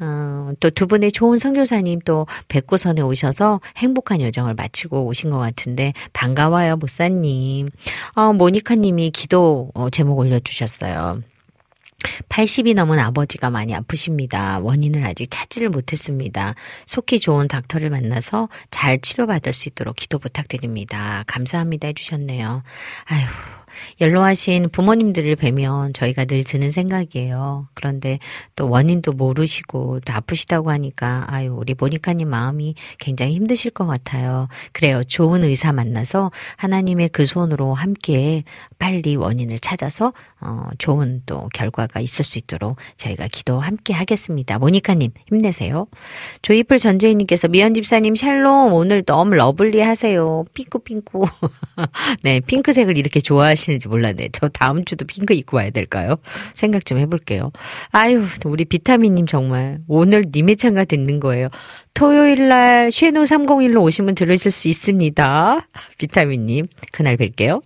어, 또두 분의 좋은 선교사님 또 백고선에 오셔서 행복한 여정을 마치고 오신 것 같은데 반가워요 목사님. 어, 모니카님이 기도 어, 제목 올려주셨어요. 80이 넘은 아버지가 많이 아프십니다. 원인을 아직 찾지를 못했습니다. 속히 좋은 닥터를 만나서 잘 치료받을 수 있도록 기도 부탁드립니다. 감사합니다 해주셨네요. 아휴. 연로하신 부모님들을 뵈면 저희가 늘 드는 생각이에요. 그런데 또 원인도 모르시고 또 아프시다고 하니까 아유 우리 모니카님 마음이 굉장히 힘드실 것 같아요. 그래요. 좋은 의사 만나서 하나님의 그 손으로 함께 빨리 원인을 찾아서 어, 좋은 또 결과가 있을 수 있도록 저희가 기도 함께 하겠습니다. 모니카님 힘내세요. 조이풀 전재희님께서 미연 집사님 샬롬 오늘 너무 lovely 하세요. 핑크핑크. 네 핑크색을 이렇게 좋아하시는지 몰랐네. 저 다음 주도 핑크 입고 와야 될까요? 생각 좀 해볼게요. 아유 우리 비타민님 정말 오늘 님의 창가 듣는 거예요. 토요일 날 쉐노 301로 오시면 들으실 수 있습니다. 비타민님 그날 뵐게요.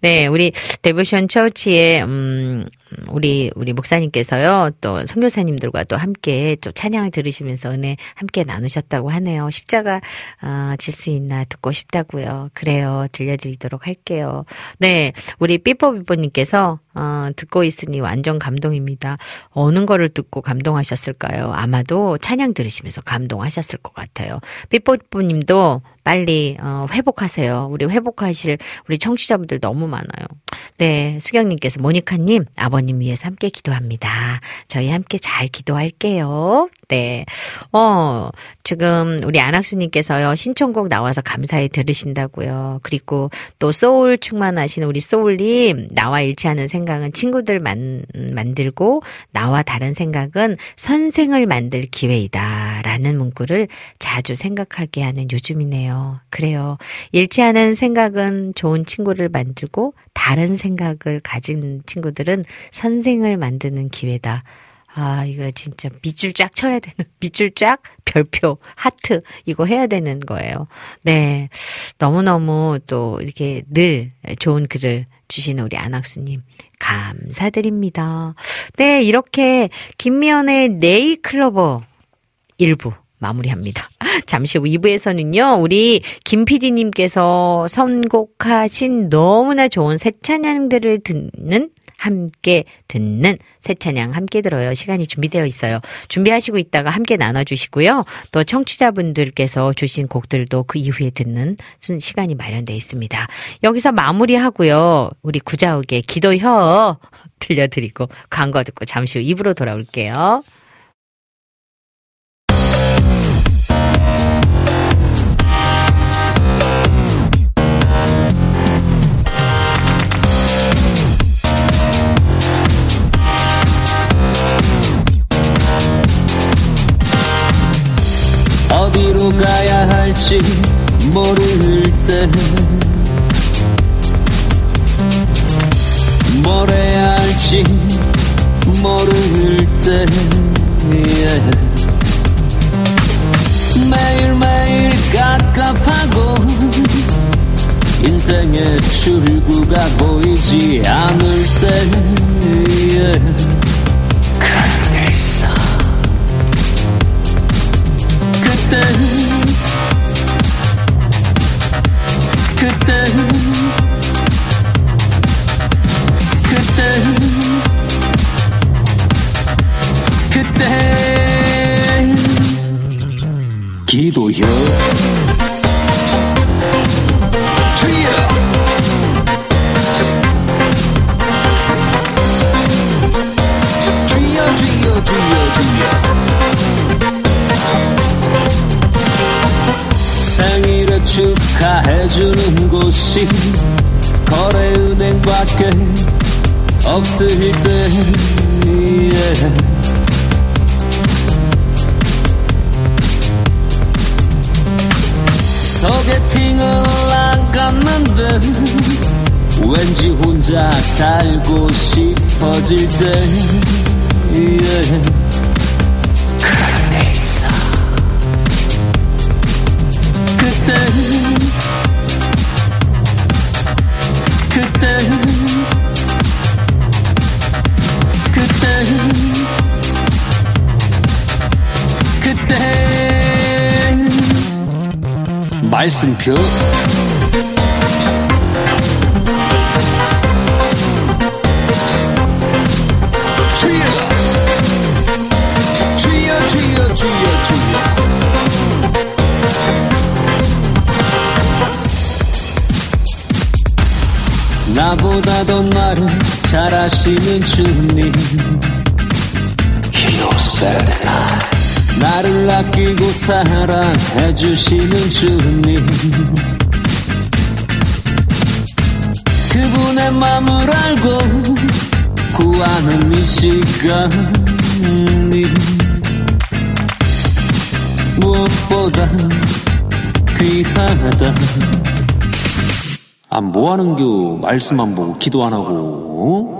네, 우리 데보션 처치의 음 우리 우리 목사님께서요 또 선교사님들과 또 함께 또 찬양을 들으시면서 은혜 함께 나누셨다고 하네요. 십자가 아, 질수 있나 듣고 싶다고요. 그래요, 들려드리도록 할게요. 네, 우리 삐뽀삐뽀님께서 어, 듣고 있으니 완전 감동입니다. 어느 거를 듣고 감동하셨을까요? 아마도 찬양 들으시면서 감동하셨을 것 같아요. 삐뽀삐뽀님도 빨리 어, 회복하세요. 우리 회복하실 우리 청취자분들 너무 많아요. 네, 수경님께서 모니카님 아버님 위해서 함께 기도합니다. 저희 함께 잘 기도할게요. 네, 어 지금 우리 안학수님께서요 신청곡 나와서 감사히 들으신다고요. 그리고 또 소울 충만하신 우리 소울님 나와 일치하는 생각은 친구들 만, 만들고 나와 다른 생각은 선생을 만들 기회이다 라는 문구를 자주 생각하게 하는 요즘이네요. 그래요. 일치하는 생각은 좋은 친구를 만들고 다른 생각을 가진 친구들은 선생을 만드는 기회다. 아, 이거 진짜 밑줄 쫙 쳐야 되는, 밑줄 쫙, 별표, 하트, 이거 해야 되는 거예요. 네. 너무너무 또 이렇게 늘 좋은 글을 주시는 우리 안학수님, 감사드립니다. 네, 이렇게 김미연의 네이클로버 일부 마무리합니다. 잠시 후 2부에서는요, 우리 김 PD님께서 선곡하신 너무나 좋은 새 찬양들을 듣는 함께 듣는 새 찬양 함께 들어요. 시간이 준비되어 있어요. 준비하시고 있다가 함께 나눠주시고요. 또 청취자분들께서 주신 곡들도 그 이후에 듣는 시간이 마련되어 있습니다. 여기서 마무리하고요. 우리 구자욱의 기도혀 들려드리고 광고 듣고 잠시 후 입으로 돌아올게요. 어디로 가야 할지 모를 때. 뭘 해야 할지 모를 때. yeah. 매일매일 깝깝하고 인생의 출구가 보이지 않을 때에 그때 그때 그때 그때 기도요. 주여 곳이 거래은행밖에 없을 때 예. 소개팅을 안 갔는데 왠지 혼자 살고 싶어질 때 예. 그럴 때 있어 그때 말 해 주시는 주님 그분의 마음을 알고 구하는 이 시간이 무엇보다 귀하다 아, 뭐 하는 겨? 말씀 안 보고 기도 안 하고, 어?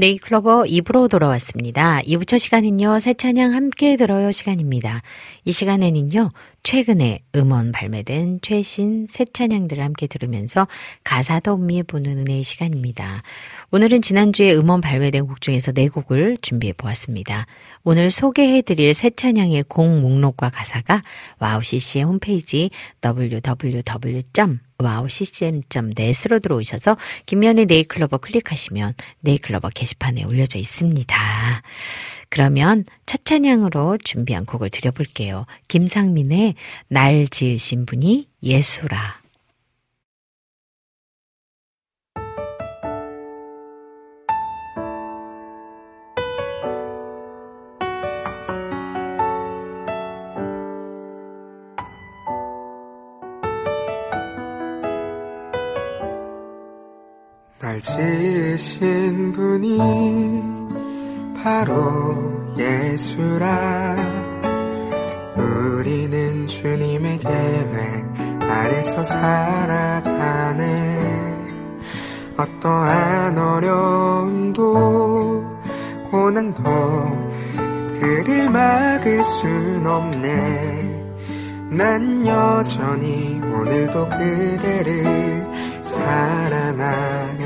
네잎클로버 2부로 돌아왔습니다. 2부 첫 시간은요, 새 찬양 함께 들어요 시간입니다. 이 시간에는요, 최근에 음원 발매된 최신 새 찬양들을 함께 들으면서 가사도 음미해 보는 은혜의 시간입니다. 오늘은 지난주에 음원 발매된 곡 중에서 네 곡을 준비해 보았습니다. 오늘 소개해 드릴 새 찬양의 곡 목록과 가사가 와우 CCM 홈페이지 www. wowccm.net으로 들어오셔서 김면의 네이클로버 클릭하시면 네이클로버 게시판에 올려져 있습니다. 그러면 첫 찬양으로 준비한 곡을 드려볼게요. 김상민의 날 지으신 분이 예수라. 날 지으신 분이 바로 예수라. 우리는 주님의 계획 아래서 살아가네. 어떠한 어려움도 고난도 그를 막을 순 없네. 난 여전히 오늘도 그대를 사랑하려네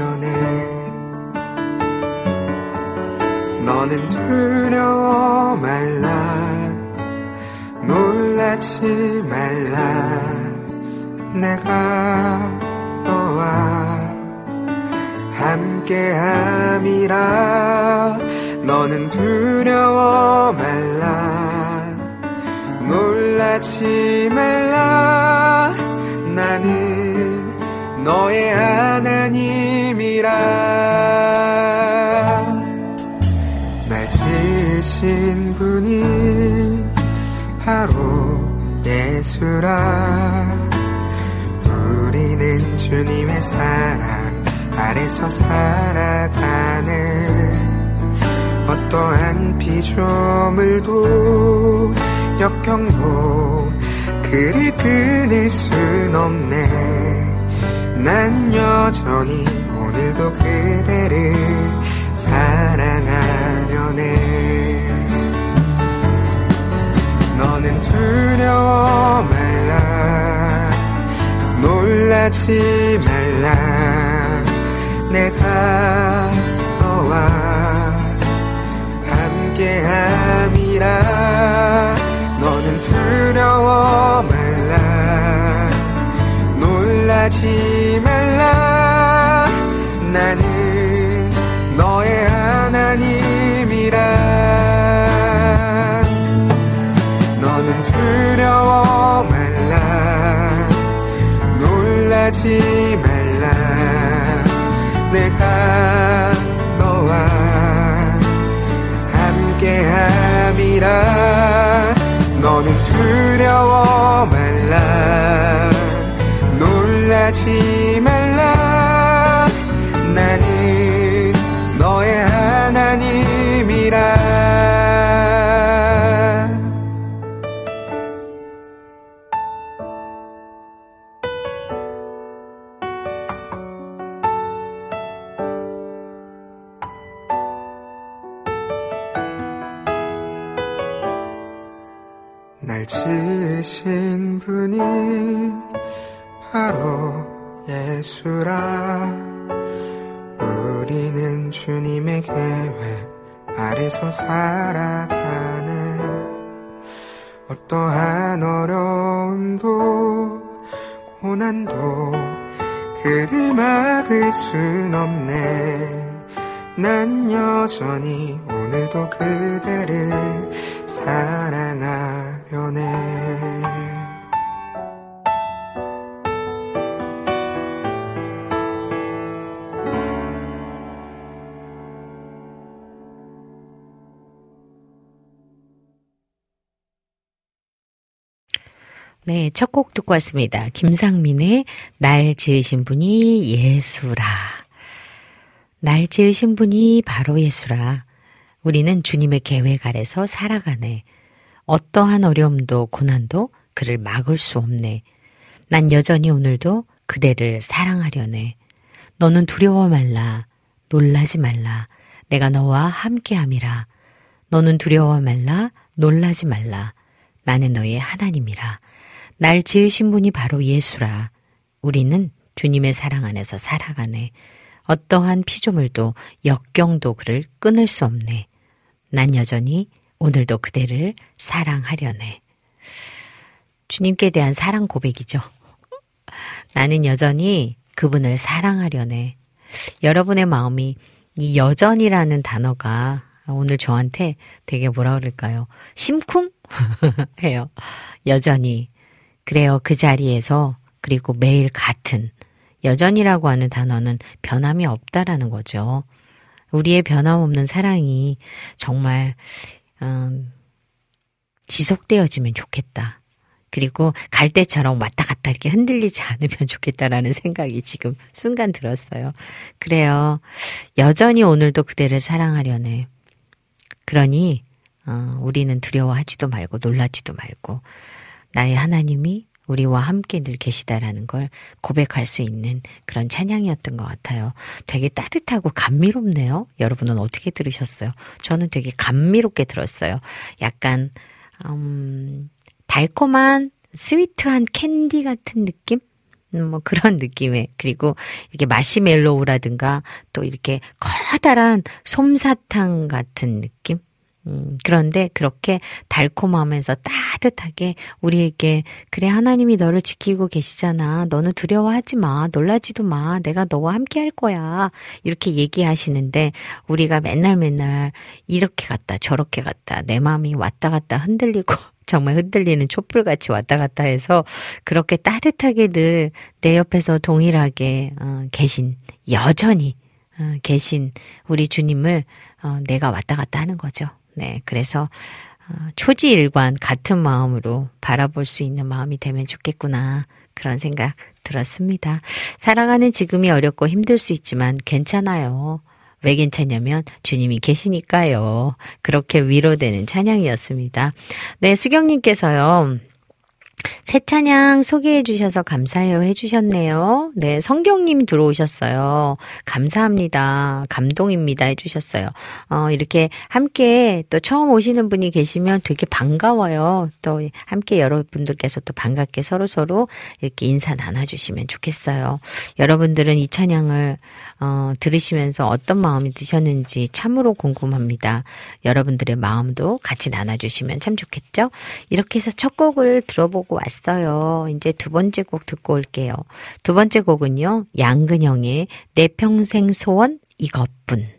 너는 두려워 말라. 놀라지 말라. 내가 너와 함께함이라. 너는 두려워 말라. 놀라지 말라. 나는 너의 하나님이라 예수라. 우리는 주님의 사랑 아래서 살아가는 어떠한 피조물도 역경도 그를 끊을 순 없네. 난 여전히 오늘도 그대를 사랑하려네. 너는 말라 놀라지 말라. 내가 너와 함께함이라. 너는 두려워 말라. 놀라지 말라 놀라지 말라. 내가 너와 함께함이라. 너는 두려워 말라. 놀라지 계획 아래서 살아가네 어떠한 어려움도 고난도 그를 막을 순 없네. 난 여전히 오늘도 그대를 사랑하려네 네, 첫 곡 듣고 왔습니다. 김상민의 날 지으신 분이 예수라. 날 지으신 분이 바로 예수라. 우리는 주님의 계획 아래서 살아가네. 어떠한 어려움도 고난도 그를 막을 수 없네. 난 여전히 오늘도 그대를 사랑하려네. 너는 두려워 말라. 놀라지 말라. 내가 너와 함께함이라. 너는 두려워 말라. 놀라지 말라. 나는 너의 하나님이라. 날 지으신 분이 바로 예수라. 우리는 주님의 사랑 안에서 살아가네. 어떠한 피조물도 역경도 그를 끊을 수 없네. 난 여전히 오늘도 그대를 사랑하려네. 주님께 대한 사랑 고백이죠. 나는 여전히 그분을 사랑하려네. 여러분의 마음이 이 여전이라는 단어가 오늘 저한테 되게 뭐라 그럴까요? 심쿵? 해요. 여전히. 그래요. 그 자리에서 그리고 매일 같은 여전이라고 하는 단어는 변함이 없다라는 거죠. 우리의 변함없는 사랑이 정말 음, 지속되어지면 좋겠다. 그리고 갈 때처럼 왔다 갔다 이렇게 흔들리지 않으면 좋겠다라는 생각이 지금 순간 들었어요. 그래요. 여전히 오늘도 그대를 사랑하려네. 그러니 어, 우리는 두려워하지도 말고 놀라지도 말고 나의 하나님이 우리와 함께 늘 계시다라는 걸 고백할 수 있는 그런 찬양이었던 것 같아요. 되게 따뜻하고 감미롭네요. 여러분은 어떻게 들으셨어요? 저는 되게 감미롭게 들었어요. 약간, 음, 달콤한 스위트한 캔디 같은 느낌? 음, 뭐 그런 느낌의 그리고 이렇게 마시멜로우라든가 또 이렇게 커다란 솜사탕 같은 느낌 음, 그런데 그렇게 달콤하면서 따뜻하게 우리에게 그래 하나님이 너를 지키고 계시잖아. 너는 두려워하지 마. 놀라지도 마. 내가 너와 함께 할 거야. 이렇게 얘기하시는데 우리가 맨날 맨날 이렇게 갔다 저렇게 갔다 내 마음이 왔다 갔다 흔들리고 정말 흔들리는 촛불같이 왔다 갔다 해서 그렇게 따뜻하게 늘 내 옆에서 동일하게 어, 계신 여전히 어, 계신 우리 주님을 어, 내가 왔다 갔다 하는 거죠. 네, 그래서 어, 초지일관 같은 마음으로 바라볼 수 있는 마음이 되면 좋겠구나. 그런 생각 들었습니다. 살아가는 지금이 어렵고 힘들 수 있지만 괜찮아요. 왜 괜찮냐면 주님이 계시니까요. 그렇게 위로되는 찬양이었습니다. 네, 수경님께서요. 새 찬양 소개해 주셔서 감사해요 해 주셨네요. 네, 성경님 들어오셨어요. 감사합니다. 감동입니다 해 주셨어요. 어, 이렇게 함께 또 처음 오시는 분이 계시면 되게 반가워요. 또 함께 여러분들께서 또 반갑게 서로서로 이렇게 인사 나눠 주시면 좋겠어요. 여러분들은 이 찬양을 어, 들으시면서 어떤 마음이 드셨는지 참으로 궁금합니다. 여러분들의 마음도 같이 나눠주시면 참 좋겠죠? 이렇게 해서 첫 곡을 들어보고 왔어요. 이제 두 번째 곡 듣고 올게요. 두 번째 곡은요, 양근영의 내 평생 소원 이것뿐.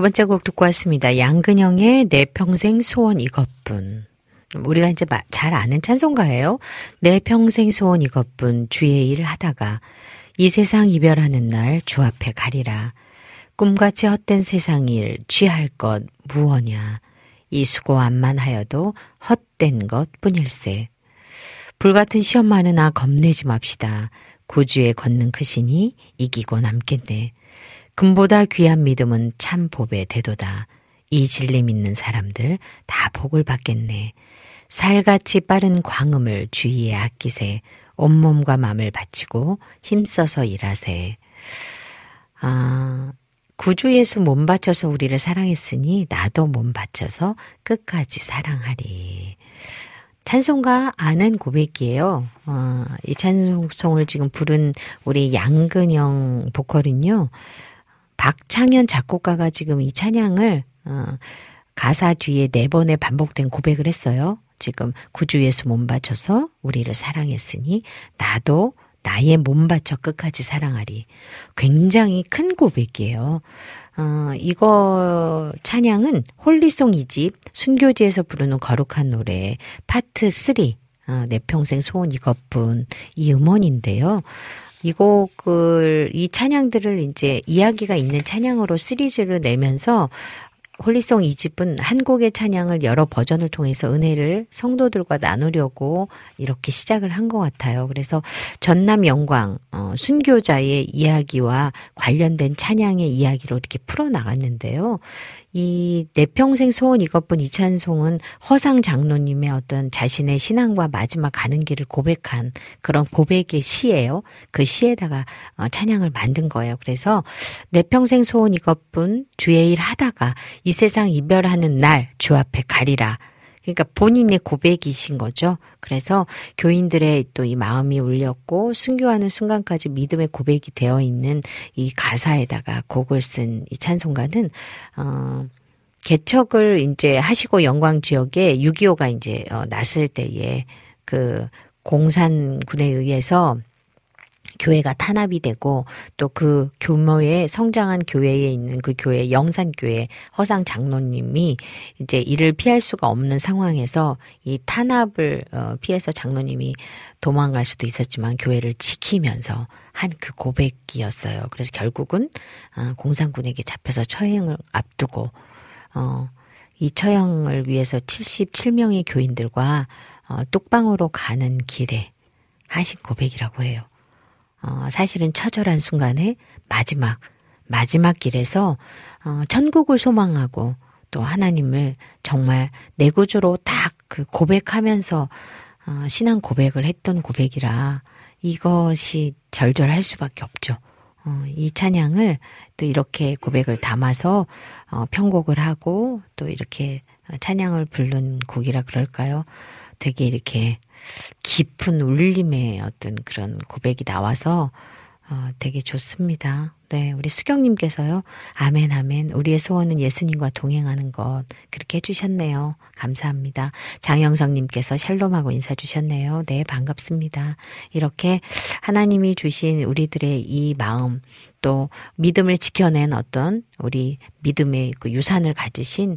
두 번째 곡 듣고 왔습니다. 양근영의 내 평생 소원 이것뿐. 우리가 이제 마- 잘 아는 찬송가예요. 내 평생 소원 이것뿐 주의 일을 하다가 이 세상 이별하는 날 주 앞에 가리라. 꿈같이 헛된 세상 일 취할 것 무엇냐. 이 수고함만 하여도 헛된 것 뿐일세. 불같은 시험 많으나 겁내지 맙시다. 구주의 권능 크시니 이기고 남겠네. 금보다 귀한 믿음은 참 복의 대도다. 이 진리 믿는 사람들 다 복을 받겠네. 살같이 빠른 광음을 주위에 아끼세. 온몸과 마음을 바치고 힘써서 일하세. 아, 구주 예수 몸 바쳐서 우리를 사랑했으니 나도 몸 바쳐서 끝까지 사랑하리. 찬송가 아는 고백이에요. 어, 이 찬송을 지금 부른 우리 양근영 보컬은요. 박창현 작곡가가 지금 이 찬양을 어, 가사 뒤에 네 번의 반복된 고백을 했어요. 지금 구주 예수 몸 바쳐서 우리를 사랑했으니 나도 나의 몸 바쳐 끝까지 사랑하리. 굉장히 큰 고백이에요. 어, 이거 찬양은 홀리송 2집 순교지에서 부르는 거룩한 노래 파트 3 어, 내 평생 소원 이것뿐 이 음원인데요. 이 곡을 이 찬양들을 이제 이야기가 있는 찬양으로 시리즈를 내면서 홀리송 2집은 한 곡의 찬양을 여러 버전을 통해서 은혜를 성도들과 나누려고 이렇게 시작을 한 것 같아요. 그래서 전남 영광 어, 순교자의 이야기와 관련된 찬양의 이야기로 이렇게 풀어 나갔는데요. 이 내 평생 소원 이것뿐 이 찬송은 허상 장로님의 어떤 자신의 신앙과 마지막 가는 길을 고백한 그런 고백의 시예요. 그 시에다가 어, 찬양을 만든 거예요. 그래서 내 평생 소원 이것뿐 주의 일 하다가 이 세상 이별하는 날 주 앞에 가리라. 그러니까 본인의 고백이신 거죠. 그래서 교인들의 또 이 마음이 울렸고 순교하는 순간까지 믿음의 고백이 되어 있는 이 가사에다가 곡을 쓴 이 찬송가는 어 개척을 이제 하시고 영광 지역에 6.25가 이제 어, 났을 때에 그 공산군에 의해서 교회가 탄압이 되고 또그 규모의 성장한 교회에 있는 그 교회 영산교회 허상 장로님이 이제 이를 피할 수가 없는 상황에서 이 탄압을 어, 피해서 장로님이 도망갈 수도 있었지만 교회를 지키면서 한 그 고백이었어요. 그래서 결국은 어, 공산군에게 잡혀서 처형을 앞두고 어, 이 처형을 위해서 77명의 교인들과 어, 뚝방으로 가는 길에 하신 고백이라고 해요. 어, 사실은 처절한 순간에 마지막, 마지막 길에서, 어, 천국을 소망하고 또 하나님을 정말 내 구주로 딱 그 고백하면서, 어, 신앙 고백을 했던 고백이라 이것이 절절할 수밖에 없죠. 어, 이 찬양을 또 이렇게 고백을 담아서, 어, 편곡을 하고 또 이렇게 찬양을 부른 곡이라 그럴까요? 되게 이렇게 깊은 울림의 어떤 그런 고백이 나와서 어, 되게 좋습니다. 네, 우리 수경님께서요. 아멘, 아멘. 우리의 소원은 예수님과 동행하는 것. 그렇게 해주셨네요. 감사합니다. 장영성님께서 샬롬하고 인사 주셨네요. 네, 반갑습니다. 이렇게 하나님이 주신 우리들의 이 마음, 또 믿음을 지켜낸 어떤 우리 믿음의 그 유산을 가지신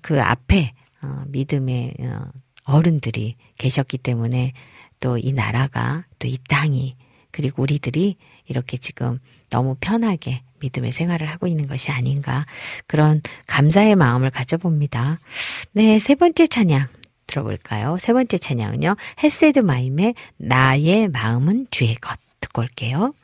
그 앞에 어, 믿음의 어, 어른들이 계셨기 때문에 또 이 나라가 또 이 땅이 그리고 우리들이 이렇게 지금 너무 편하게 믿음의 생활을 하고 있는 것이 아닌가 그런 감사의 마음을 가져봅니다. 네, 세 번째 찬양 들어볼까요? 세 번째 찬양은요. 헤세드 마임의 나의 마음은 주의 것 듣고 올게요.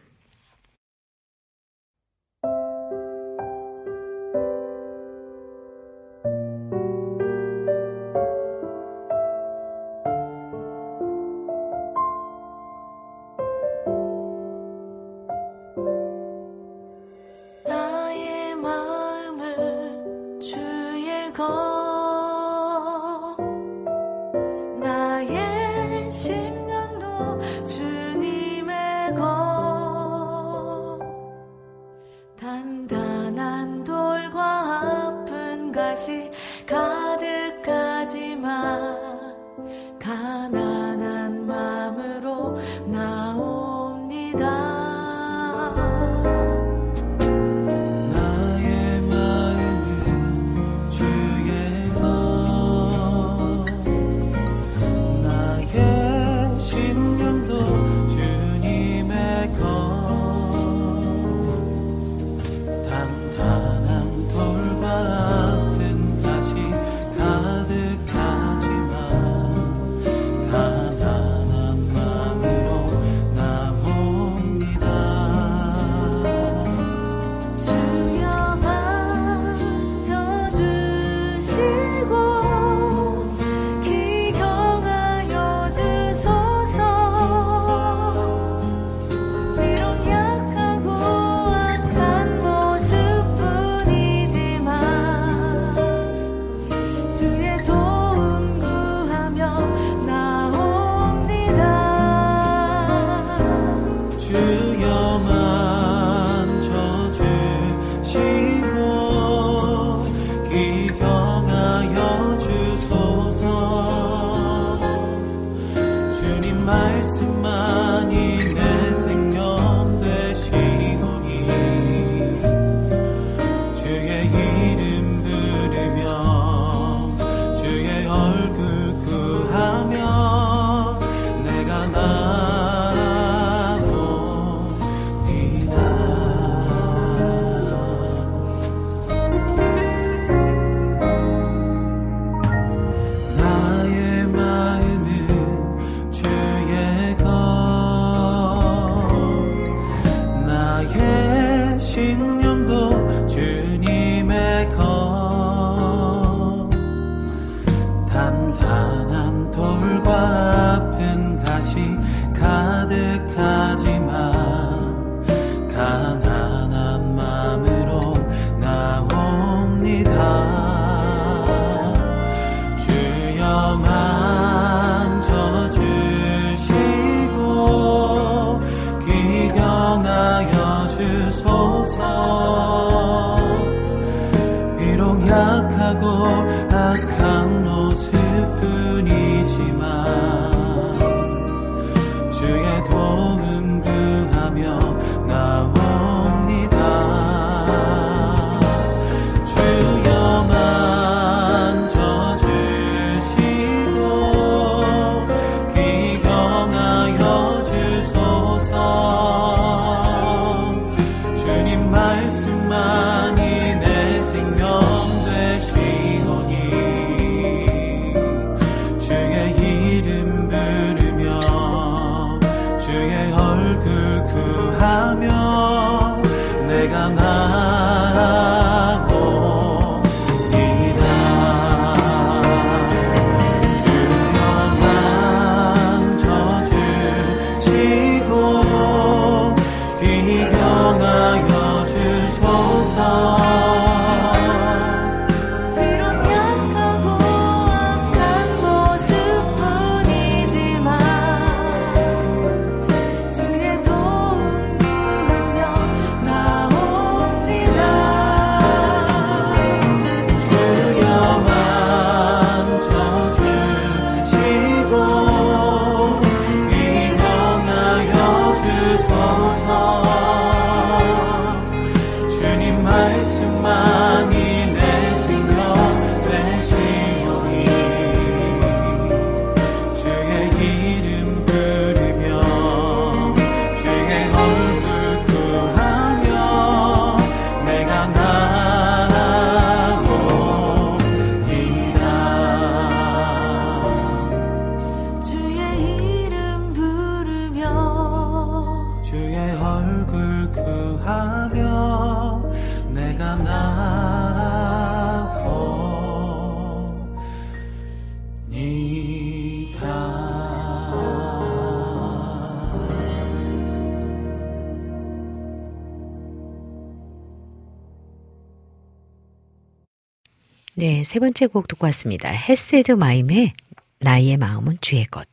세 번째 곡 듣고 왔습니다. 헤세드 마임의 나의 마음은 주의 것.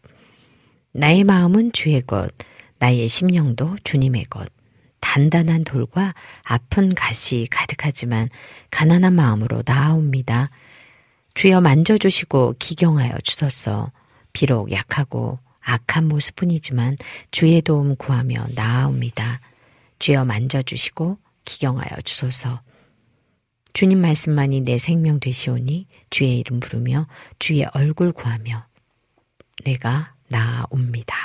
나의 마음은 주의 것. 나의 심령도 주님의 것. 단단한 돌과 아픈 가시 가득하지만 가난한 마음으로 나아옵니다. 주여 만져주시고 기경하여 주소서. 비록 약하고 악한 모습뿐이지만 주의 도움 구하며 나아옵니다. 주여 만져주시고 기경하여 주소서. 주님 말씀만이 내 생명 되시오니 주의 이름 부르며 주의 얼굴 구하며 내가 나옵니다.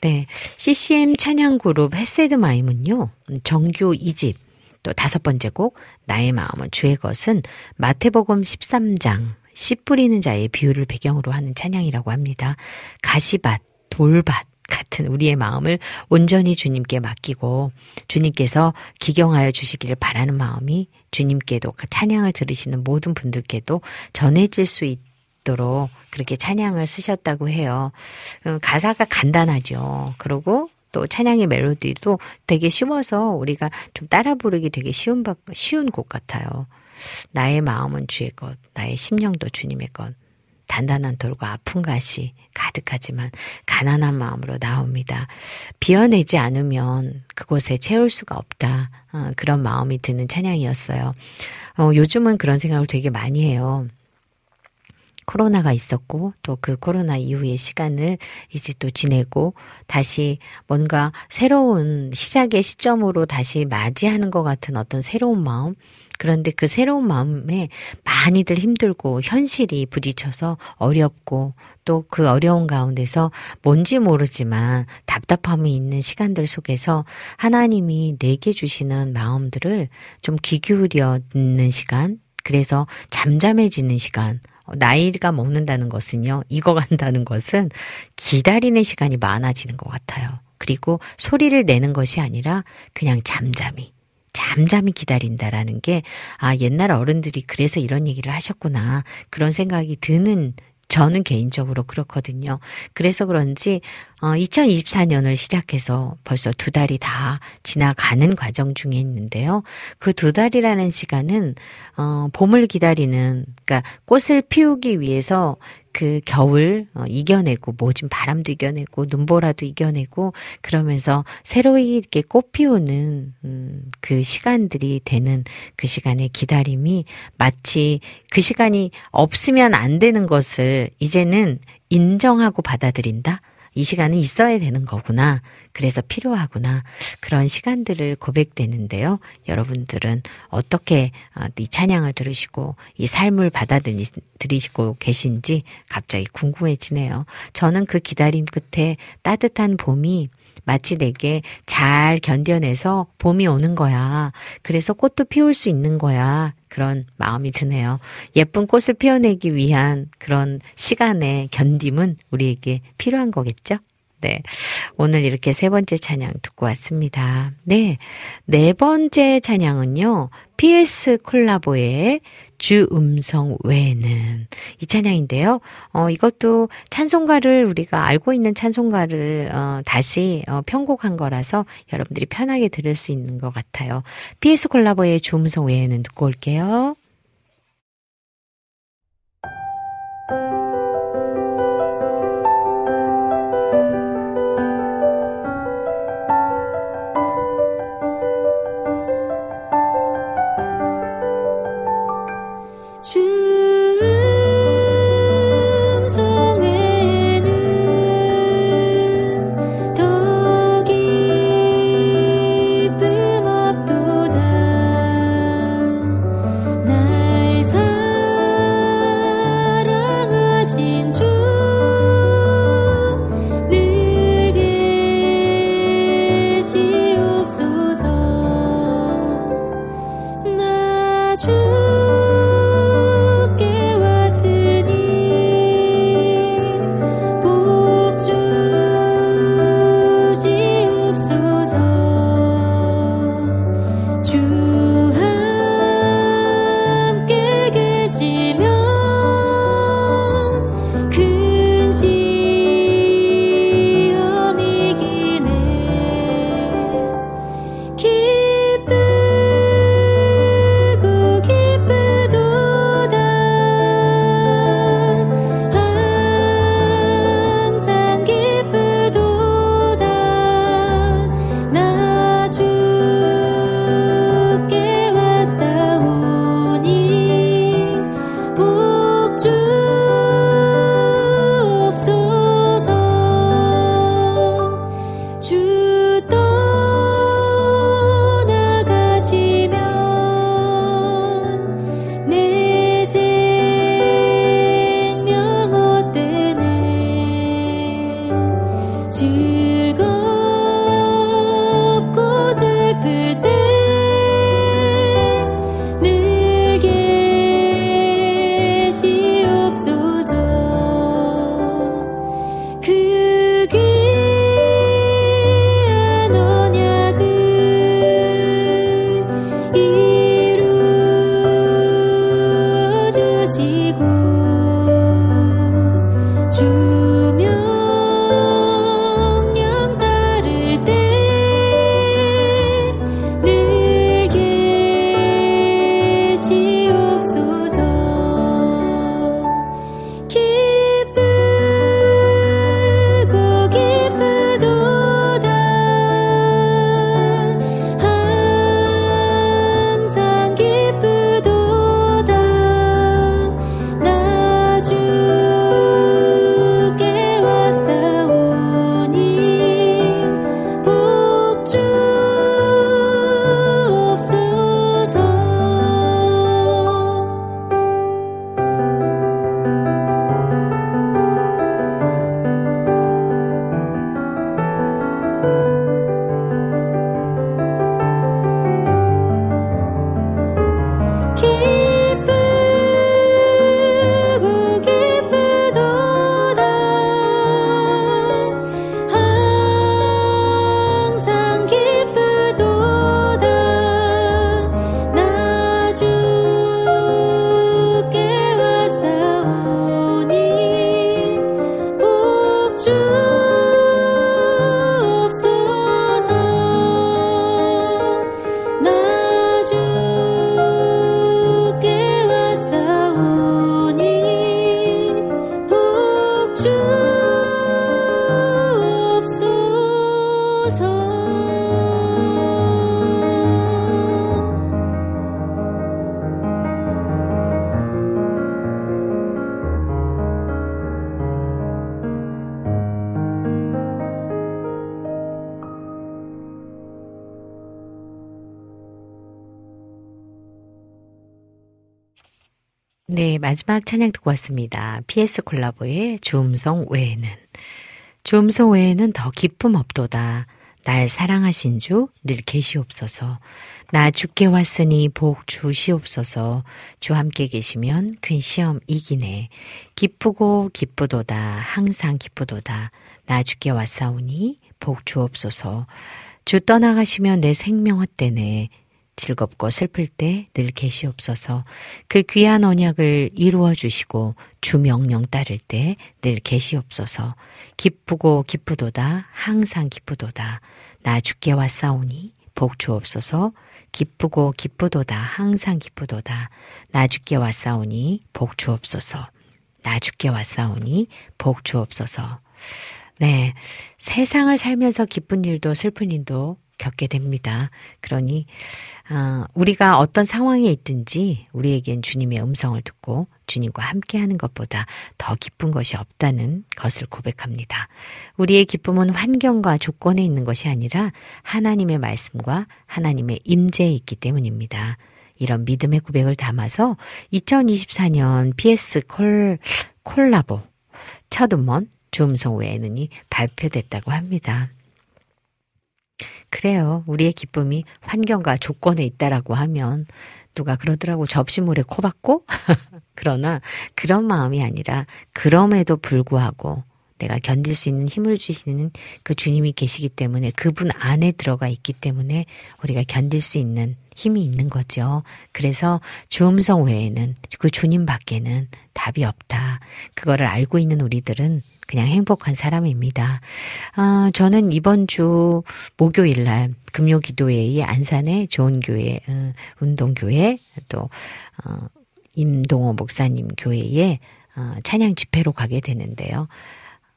네. CCM 찬양 그룹 헤세드 마임은요, 정규 2집, 또 다섯 번째 곡, 나의 마음은 주의 것은 마태복음 13장, 씨 뿌리는 자의 비유를 배경으로 하는 찬양이라고 합니다. 가시밭, 돌밭, 같은 우리의 마음을 온전히 주님께 맡기고 주님께서 기경하여 주시기를 바라는 마음이 주님께도 그 찬양을 들으시는 모든 분들께도 전해질 수 있도록 그렇게 찬양을 쓰셨다고 해요. 음, 가사가 간단하죠. 그리고 또 찬양의 멜로디도 되게 쉬워서 우리가 좀 따라 부르기 되게 쉬운, 바- 쉬운 곡 같아요. 나의 마음은 주의 것, 나의 심령도 주님의 것. 단단한 돌과 아픈 가시 가득하지만 가난한 마음으로 나옵니다. 비워내지 않으면 그곳에 채울 수가 없다. 어, 그런 마음이 드는 찬양이었어요. 어, 요즘은 그런 생각을 되게 많이 해요. 코로나가 있었고 또 그 코로나 이후의 시간을 이제 또 지내고 다시 뭔가 새로운 시작의 시점으로 다시 맞이하는 것 같은 어떤 새로운 마음 그런데 그 새로운 마음에 많이들 힘들고 현실이 부딪혀서 어렵고 또 그 어려운 가운데서 뭔지 모르지만 답답함이 있는 시간들 속에서 하나님이 내게 주시는 마음들을 좀 귀 기울여 있는 시간, 그래서 잠잠해지는 시간, 어, 나이가 먹는다는 것은요, 익어간다는 것은 기다리는 시간이 많아지는 것 같아요. 그리고 소리를 내는 것이 아니라 그냥 잠잠히. 잠잠히 기다린다라는 게, 아, 옛날 어른들이 그래서 이런 얘기를 하셨구나. 그런 생각이 드는 저는 개인적으로 그렇거든요. 그래서 그런지 어, 2024년을 시작해서 벌써 두 달이 다 지나가는 과정 중에 있는데요. 그 두 달이라는 시간은 어, 봄을 기다리는 그러니까 꽃을 피우기 위해서 그 겨울 어, 이겨내고 모진 바람도 이겨내고 눈보라도 이겨내고 그러면서 새로이 이렇게 꽃 피우는 음, 그 시간들이 되는 그 시간의 기다림이 마치 그 시간이 없으면 안 되는 것을 이제는 인정하고 받아들인다. 이 시간은 있어야 되는 거구나. 그래서 필요하구나. 그런 시간들을 고백되는데요. 여러분들은 어떻게 어, 이 찬양을 들으시고 이 삶을 받아들이시고 계신지 갑자기 궁금해지네요. 저는 그 기다림 끝에 따뜻한 봄이 마치 내게 잘 견뎌내서 봄이 오는 거야. 그래서 꽃도 피울 수 있는 거야. 그런 마음이 드네요. 예쁜 꽃을 피워내기 위한 그런 시간의 견딤은 우리에게 필요한 거겠죠? 네. 오늘 이렇게 세 번째 찬양 듣고 왔습니다. 네. 네 번째 찬양은요. PS 콜라보의 주 음성 외에는 이 찬양인데요. 어, 이것도 찬송가를 우리가 알고 있는 찬송가를 어, 다시 어, 편곡한 거라서 여러분들이 편하게 들을 수 있는 것 같아요. PS 콜라보의 주 음성 외에는 듣고 올게요. 마지막 찬양 듣고 왔습니다. PS 콜라보의 주음성 외에는. 주음성 외에는 더 기쁨 없도다. 날 사랑하신 주 늘 계시옵소서. 나 죽게 왔으니 복 주시옵소서. 주 함께 계시면 큰 시험 이기네. 기쁘고 기쁘도다. 항상 기쁘도다. 나 죽게 왔사오니 복 주옵소서. 주 떠나가시면 내 생명 헛되네. 즐겁고 슬플 때 늘 계시옵소서. 그 귀한 언약을 이루어 주시고 주 명령 따를 때 늘 계시옵소서. 기쁘고 기쁘도다 항상 기쁘도다. 나 죽게 왔사오니 복 주옵소서. 기쁘고 기쁘도다 항상 기쁘도다. 나 죽게 왔사오니 복 주옵소서. 나 죽게 왔사오니 복 주옵소서. 네. 세상을 살면서 기쁜 일도 슬픈 일도 겪게 됩니다. 그러니 어, 우리가 어떤 상황에 있든지 우리에겐 주님의 음성을 듣고 주님과 함께하는 것보다 더 기쁜 것이 없다는 것을 고백합니다. 우리의 기쁨은 환경과 조건에 있는 것이 아니라 하나님의 말씀과 하나님의 임재에 있기 때문입니다. 이런 믿음의 고백을 담아서 2024년 PS 콜, 콜라보 첫 음원 주음성 외에는이 발표됐다고 합니다. 그래요. 우리의 기쁨이 환경과 조건에 있다라고 하면 누가 그러더라고 접시물에 코 박고? 그러나 그런 마음이 아니라 그럼에도 불구하고 내가 견딜 수 있는 힘을 주시는 그 주님이 계시기 때문에 그분 안에 들어가 있기 때문에 우리가 견딜 수 있는 힘이 있는 거죠. 그래서 주음성 외에는 그 주님 밖에는 답이 없다. 그거를 알고 있는 우리들은 그냥 행복한 사람입니다. 아, 저는 이번 주 목요일 날 금요 기도회의 안산의 좋은 교회, 어, 운동교회, 또, 어, 임동호 목사님 교회에 어, 찬양 집회로 가게 되는데요.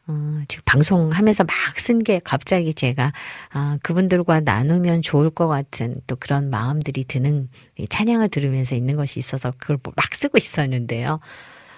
어, 지금 방송하면서 막 쓴 게 갑자기 제가 아, 그분들과 나누면 좋을 것 같은 또 그런 마음들이 드는 이 찬양을 들으면서 있는 것이 있어서 그걸 막 쓰고 있었는데요.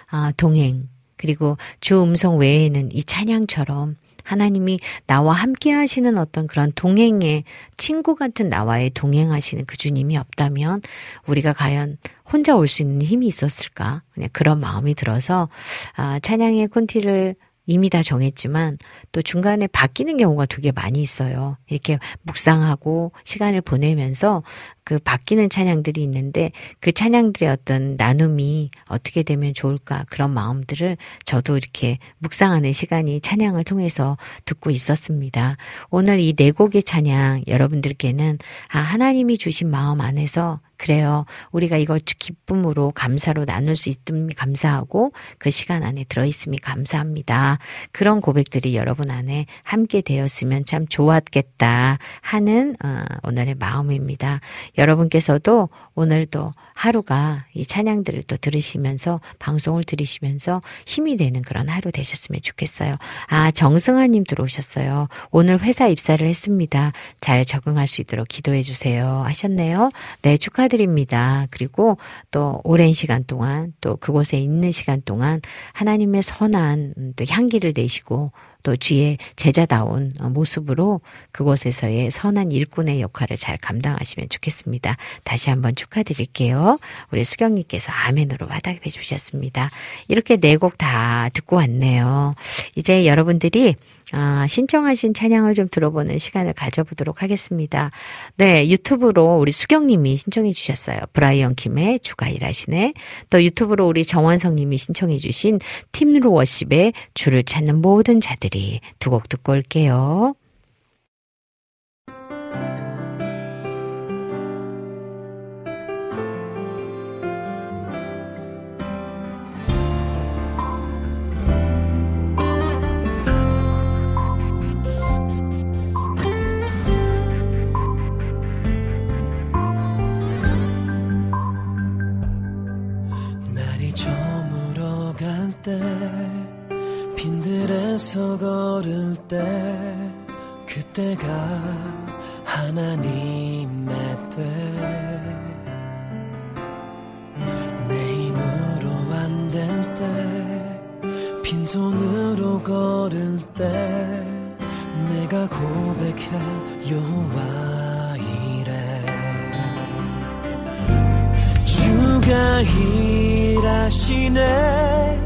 아, 동행, 그리고 주 음성 외에는 이 찬양처럼 하나님이 나와 함께 하시는 어떤 그런 동행의 친구 같은 나와의 동행하시는 그 주님이 없다면 우리가 과연 혼자 올 수 있는 힘이 있었을까? 그냥 그런 마음이 들어서 아, 찬양의 콘티를 이미 다 정했지만 또 중간에 바뀌는 경우가 되게 많이 있어요. 이렇게 묵상하고 시간을 보내면서 그 바뀌는 찬양들이 있는데 그 찬양들의 어떤 나눔이 어떻게 되면 좋을까 그런 마음들을 저도 이렇게 묵상하는 시간이 찬양을 통해서 듣고 있었습니다. 오늘 이 네 곡의 찬양 여러분들께는 아 하나님이 주신 마음 안에서 그래요. 우리가 이걸 기쁨으로 감사로 나눌 수 있음이 감사하고 그 시간 안에 들어있음이 감사합니다. 그런 고백들이 여러분 안에 함께 되었으면 참 좋았겠다 하는 어, 오늘의 마음입니다. 여러분께서도 오늘도 하루가 이 찬양들을 또 들으시면서 방송을 들으시면서 힘이 되는 그런 하루 되셨으면 좋겠어요. 아, 정승아님 들어오셨어요. 오늘 회사 입사를 했습니다. 잘 적응할 수 있도록 기도해 주세요. 하셨네요. 네, 축하 드립니다. 그리고 또 오랜 시간 동안 또 그곳에 있는 시간 동안 하나님의 선한 또 향기를 내시고 또 주의 제자다운 모습으로 그곳에서의 선한 일꾼의 역할을 잘 감당하시면 좋겠습니다. 다시 한번 축하드릴게요. 우리 수경님께서 아멘으로 화답해 주셨습니다. 이렇게 네 곡 다 듣고 왔네요. 이제 여러분들이 아, 신청하신 찬양을 좀 들어보는 시간을 가져보도록 하겠습니다. 네, 유튜브로 우리 수경님이 신청해 주셨어요. 브라이언 킴의 주가 일하시네. 또 유튜브로 우리 정원성님이 신청해 주신 팀로 워십의 주를 찾는 모든 자들이 두 곡 듣고 올게요. 때 빈들에서 걸을 때 그때가 하나님의 때. 내 힘으로 안 될 때 빈손으로 걸을 때 내가 고백해 여호와 이래. 주가 일하 일하시네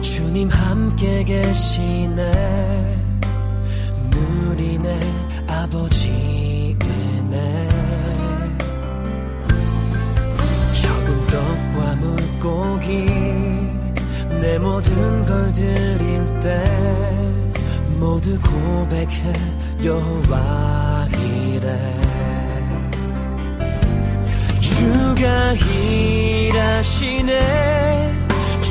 주님 함께 계시네. 누리네 아버지 은혜. 적은 떡과 물고기 내 모든 걸 드릴 때 모두 고백해 여호와 이래. 주가 일하시네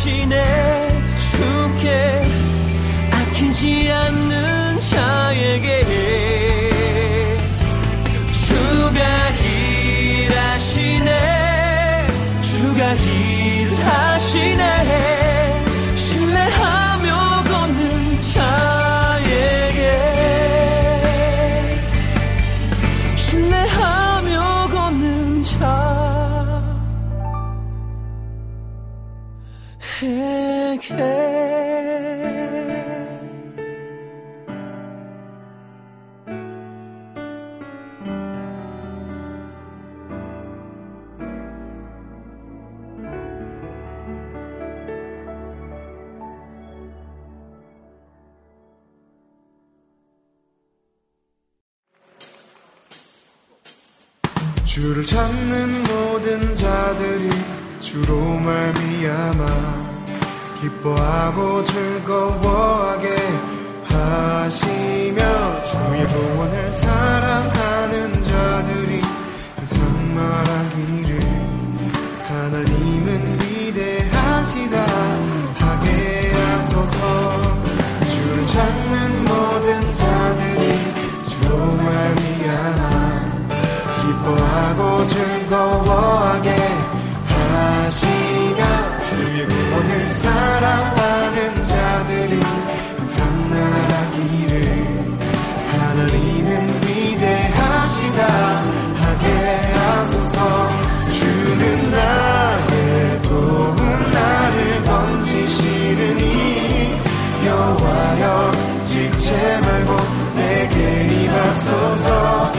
일하시네 주께 아끼지 않는 자에게 주가 일하시네 주가 일 찾는 모든 자들이 주로 말미암아 기뻐하고 즐거워하게 하시며 주의 구원을 사랑하는 자들이 항상 말하기를 하나님은 위대하시다. 하게 하소서. 주를 찾는 모든 자들이 주로 말미암아 즐거워하게 하시며 주의 구원을 사랑하는 자들이 항상 말하기를 하나님은 위대하시다 하게 하소서. 주는 나의 도움 나를 건지시느니 여호와여 지체 말고 내게 임하소서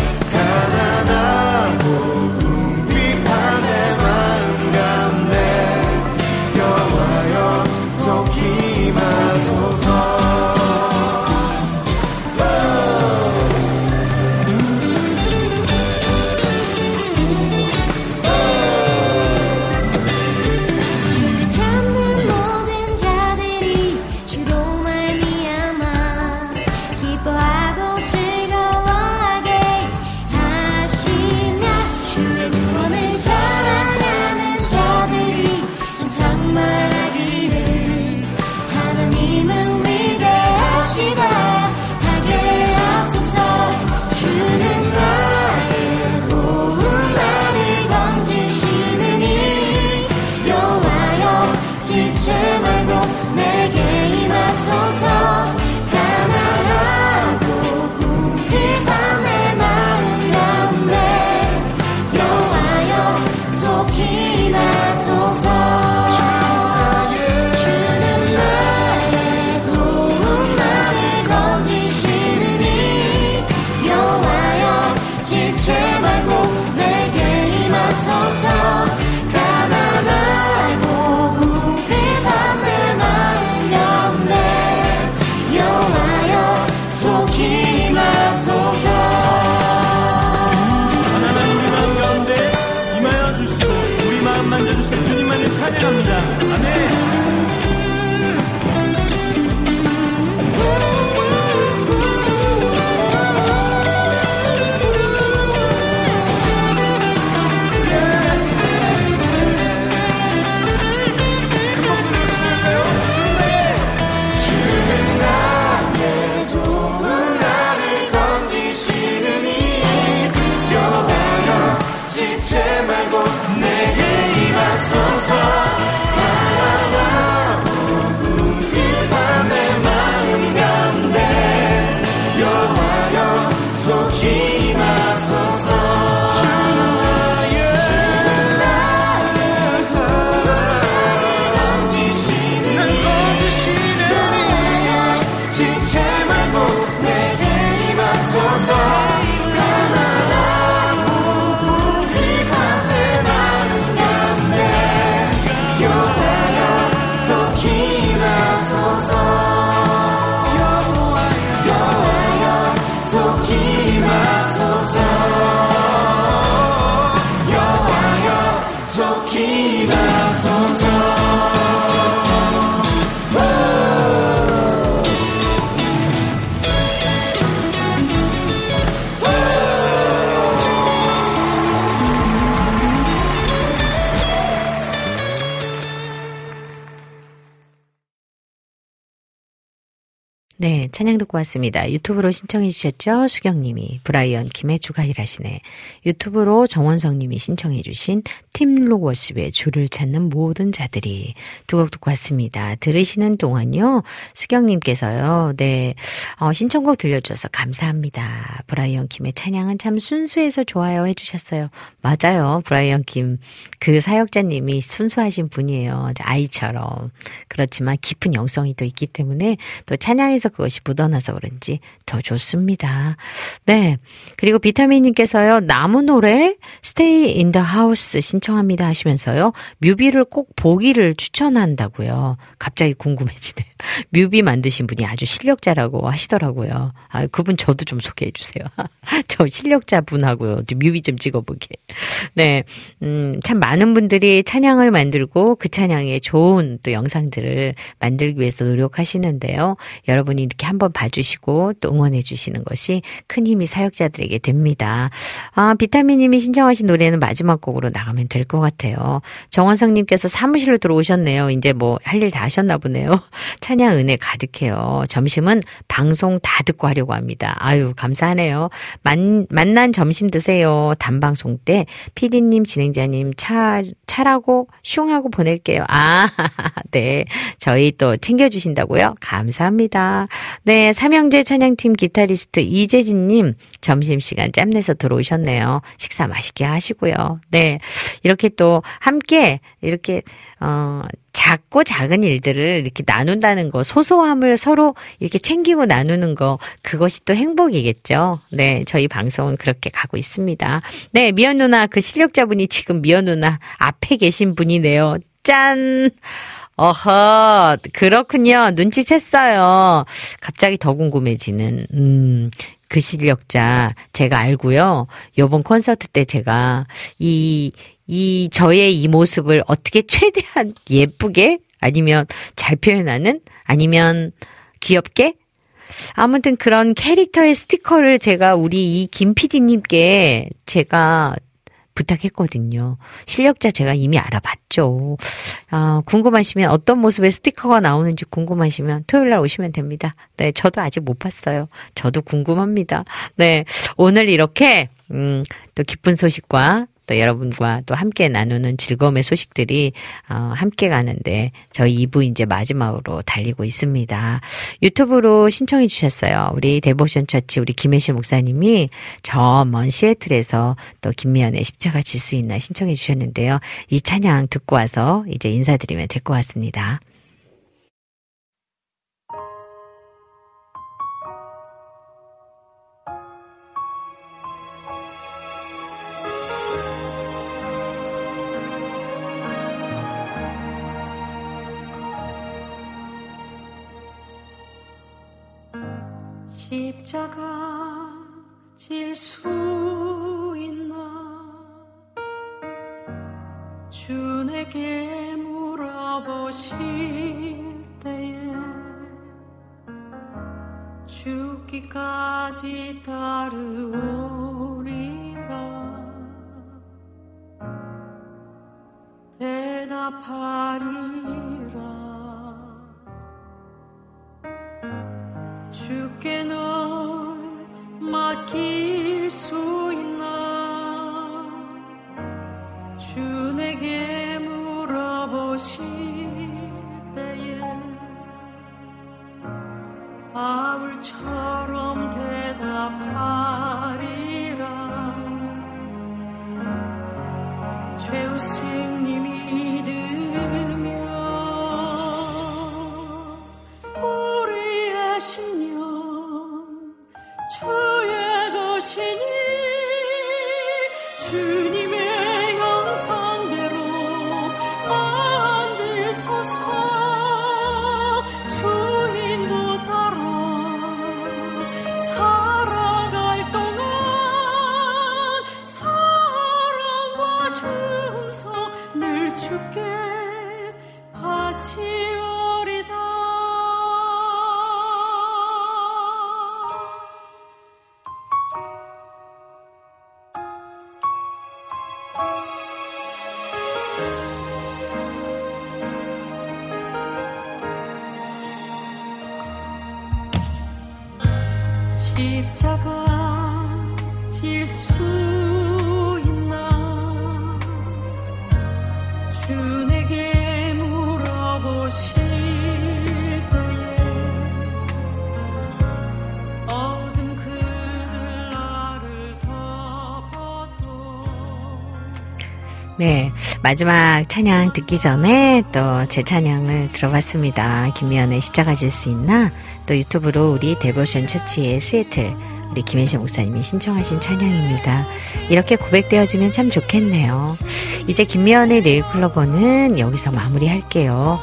듣고 왔습니다. 유튜브로 신청해 주셨죠? 수경님이. 브라이언 김의 주가 일하시네. 유튜브로 정원성님이 신청해 주신 팀록 워십의 줄을 찾는 모든 자들이 두 곡 듣고 왔습니다. 들으시는 동안요, 수경님께서요, 네, 어, 신청곡 들려주셔서 감사합니다. 브라이언 김의 찬양은 참 순수해서 좋아요 해주셨어요. 맞아요. 브라이언 김. 그 사역자님이 순수하신 분이에요. 아이처럼. 그렇지만 깊은 영성이 또 있기 때문에 또 찬양에서 그것이 묻어나서 그런지 더 좋습니다. 네. 그리고 비타민님께서요, 나무 노래 Stay in the House 신청합니다 하시면서요, 뮤비를 꼭 보기를 추천한다고요. 갑자기 궁금해지네. 뮤비 만드신 분이 아주 실력자라고 하시더라고요. 아, 그분 저도 좀 소개해 주세요. 저 실력자 분하고요. 뮤비 좀 찍어보게. 네. 음, 참 많은 분들이 찬양을 만들고 그 찬양에 좋은 또 영상들을 만들기 위해서 노력하시는데요. 여러분이 이렇게 한번 봐주시고 또 응원해 주시는 것이 큰 힘이 사역자들에게 됩니다. 아, 비타민님이 신청하신 노래는 마지막 곡으로 나가면 될 것 같아요. 정원성님께서 사무실로 들어오셨네요. 이제 뭐 할 일 다 하셨나 보네요. 찬양 은혜 가득해요. 점심은 방송 다 듣고 하려고 합니다. 아유, 감사하네요. 만, 만난 점심 드세요. 단방송 때 피디님, 진행자님 차, 차라고 슝하고 보낼게요. 아, 네. 저희 또 챙겨주신다고요? 감사합니다. 네. 삼형제 찬양팀 기타리스트 이재진님 점심시간 짬내서 들어오셨네요. 식사 맛있게 하시고요. 네. 이렇게 또 함께 이렇게, 어, 작고 작은 일들을 이렇게 나눈다는 거, 소소함을 서로 이렇게 챙기고 나누는 거, 그것이 또 행복이겠죠. 네, 저희 방송은 그렇게 가고 있습니다. 네, 미연 누나, 그 실력자분이 지금 미연 누나 앞에 계신 분이네요. 짠! 어허, 그렇군요. 눈치챘어요. 갑자기 더 궁금해지는, 음, 그 실력자, 제가 알고요. 요번 콘서트 때 제가 이, 이, 저의 이 모습을 어떻게 최대한 예쁘게, 아니면 잘 표현하는, 아니면 귀엽게, 아무튼 그런 캐릭터의 스티커를 제가 우리 이 김 PD님께 제가 부탁했거든요. 실력자 제가 이미 알아봤죠. 아, 궁금하시면 어떤 모습의 스티커가 나오는지 궁금하시면 토요일 날 오시면 됩니다. 네, 저도 아직 못 봤어요. 저도 궁금합니다. 네, 오늘 이렇게 음, 또 기쁜 소식과 또 여러분과 또 함께 나누는 즐거움의 소식들이 어, 함께 가는데 저희 2부 이제 마지막으로 달리고 있습니다. 유튜브로 신청해 주셨어요. 우리 데보션 처치 우리 김혜실 목사님이 저 먼 시애틀에서 또 김미연의 십자가 질 수 있나 신청해 주셨는데요. 이 찬양 듣고 와서 이제 인사드리면 될 것 같습니다. 십자가 질 수 있나? 주 내게 물어보실 때에 죽기까지 따르오리라. 대답하리라 주께 널 맡길 수 있나? 주에게 물어보실 때에 바울처럼 대답하리라. 죄우승님 믿으 마지막 찬양 듣기 전에 또 제 찬양을 들어봤습니다. 김미연의 십자가 질 수 있나? 또 유튜브로 우리 데보션 처치의 시애틀 우리 김혜신 목사님이 신청하신 찬양입니다. 이렇게 고백되어지면 참 좋겠네요. 이제 김미연의 네일클로버는 여기서 마무리할게요.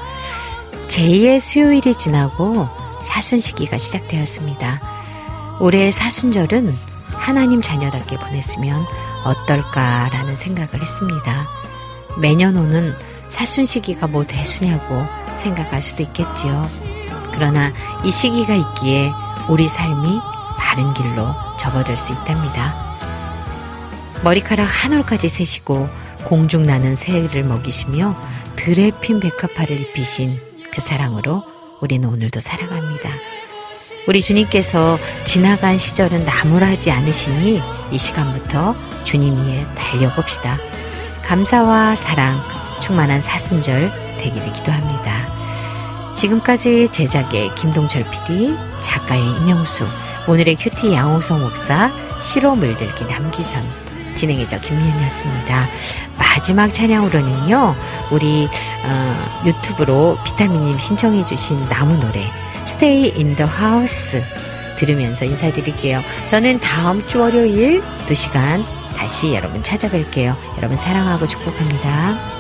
제2의 수요일이 지나고 사순 시기가 시작되었습니다. 올해의 사순절은 하나님 자녀답게 보냈으면 어떨까라는 생각을 했습니다. 매년 오는 사순 시기가 뭐 대수냐고 생각할 수도 있겠지요. 그러나 이 시기가 있기에 우리 삶이 바른 길로 접어들 수 있답니다. 머리카락 한 올까지 세시고 공중 나는 새를 먹이시며 들에 핀 백합화를 입히신 그 사랑으로 우리는 오늘도 살아갑니다. 우리 주님께서 지나간 시절은 나무라지 않으시니 이 시간부터 주님 위에 달려봅시다. 감사와 사랑 충만한 사순절 되기를 기도합니다. 지금까지 제작의 김동철 PD, 작가의 임영수, 오늘의 큐티 양홍성 목사, 시로 물들기 남기선, 진행의 저 김미연이었습니다. 마지막 찬양으로는요, 우리 어, 유튜브로 비타민님 신청해주신 나무 노래 Stay in the House 들으면서 인사드릴게요. 저는 다음 주 월요일 2시간 다시 여러분 찾아뵐게요. 여러분 사랑하고 축복합니다.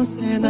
그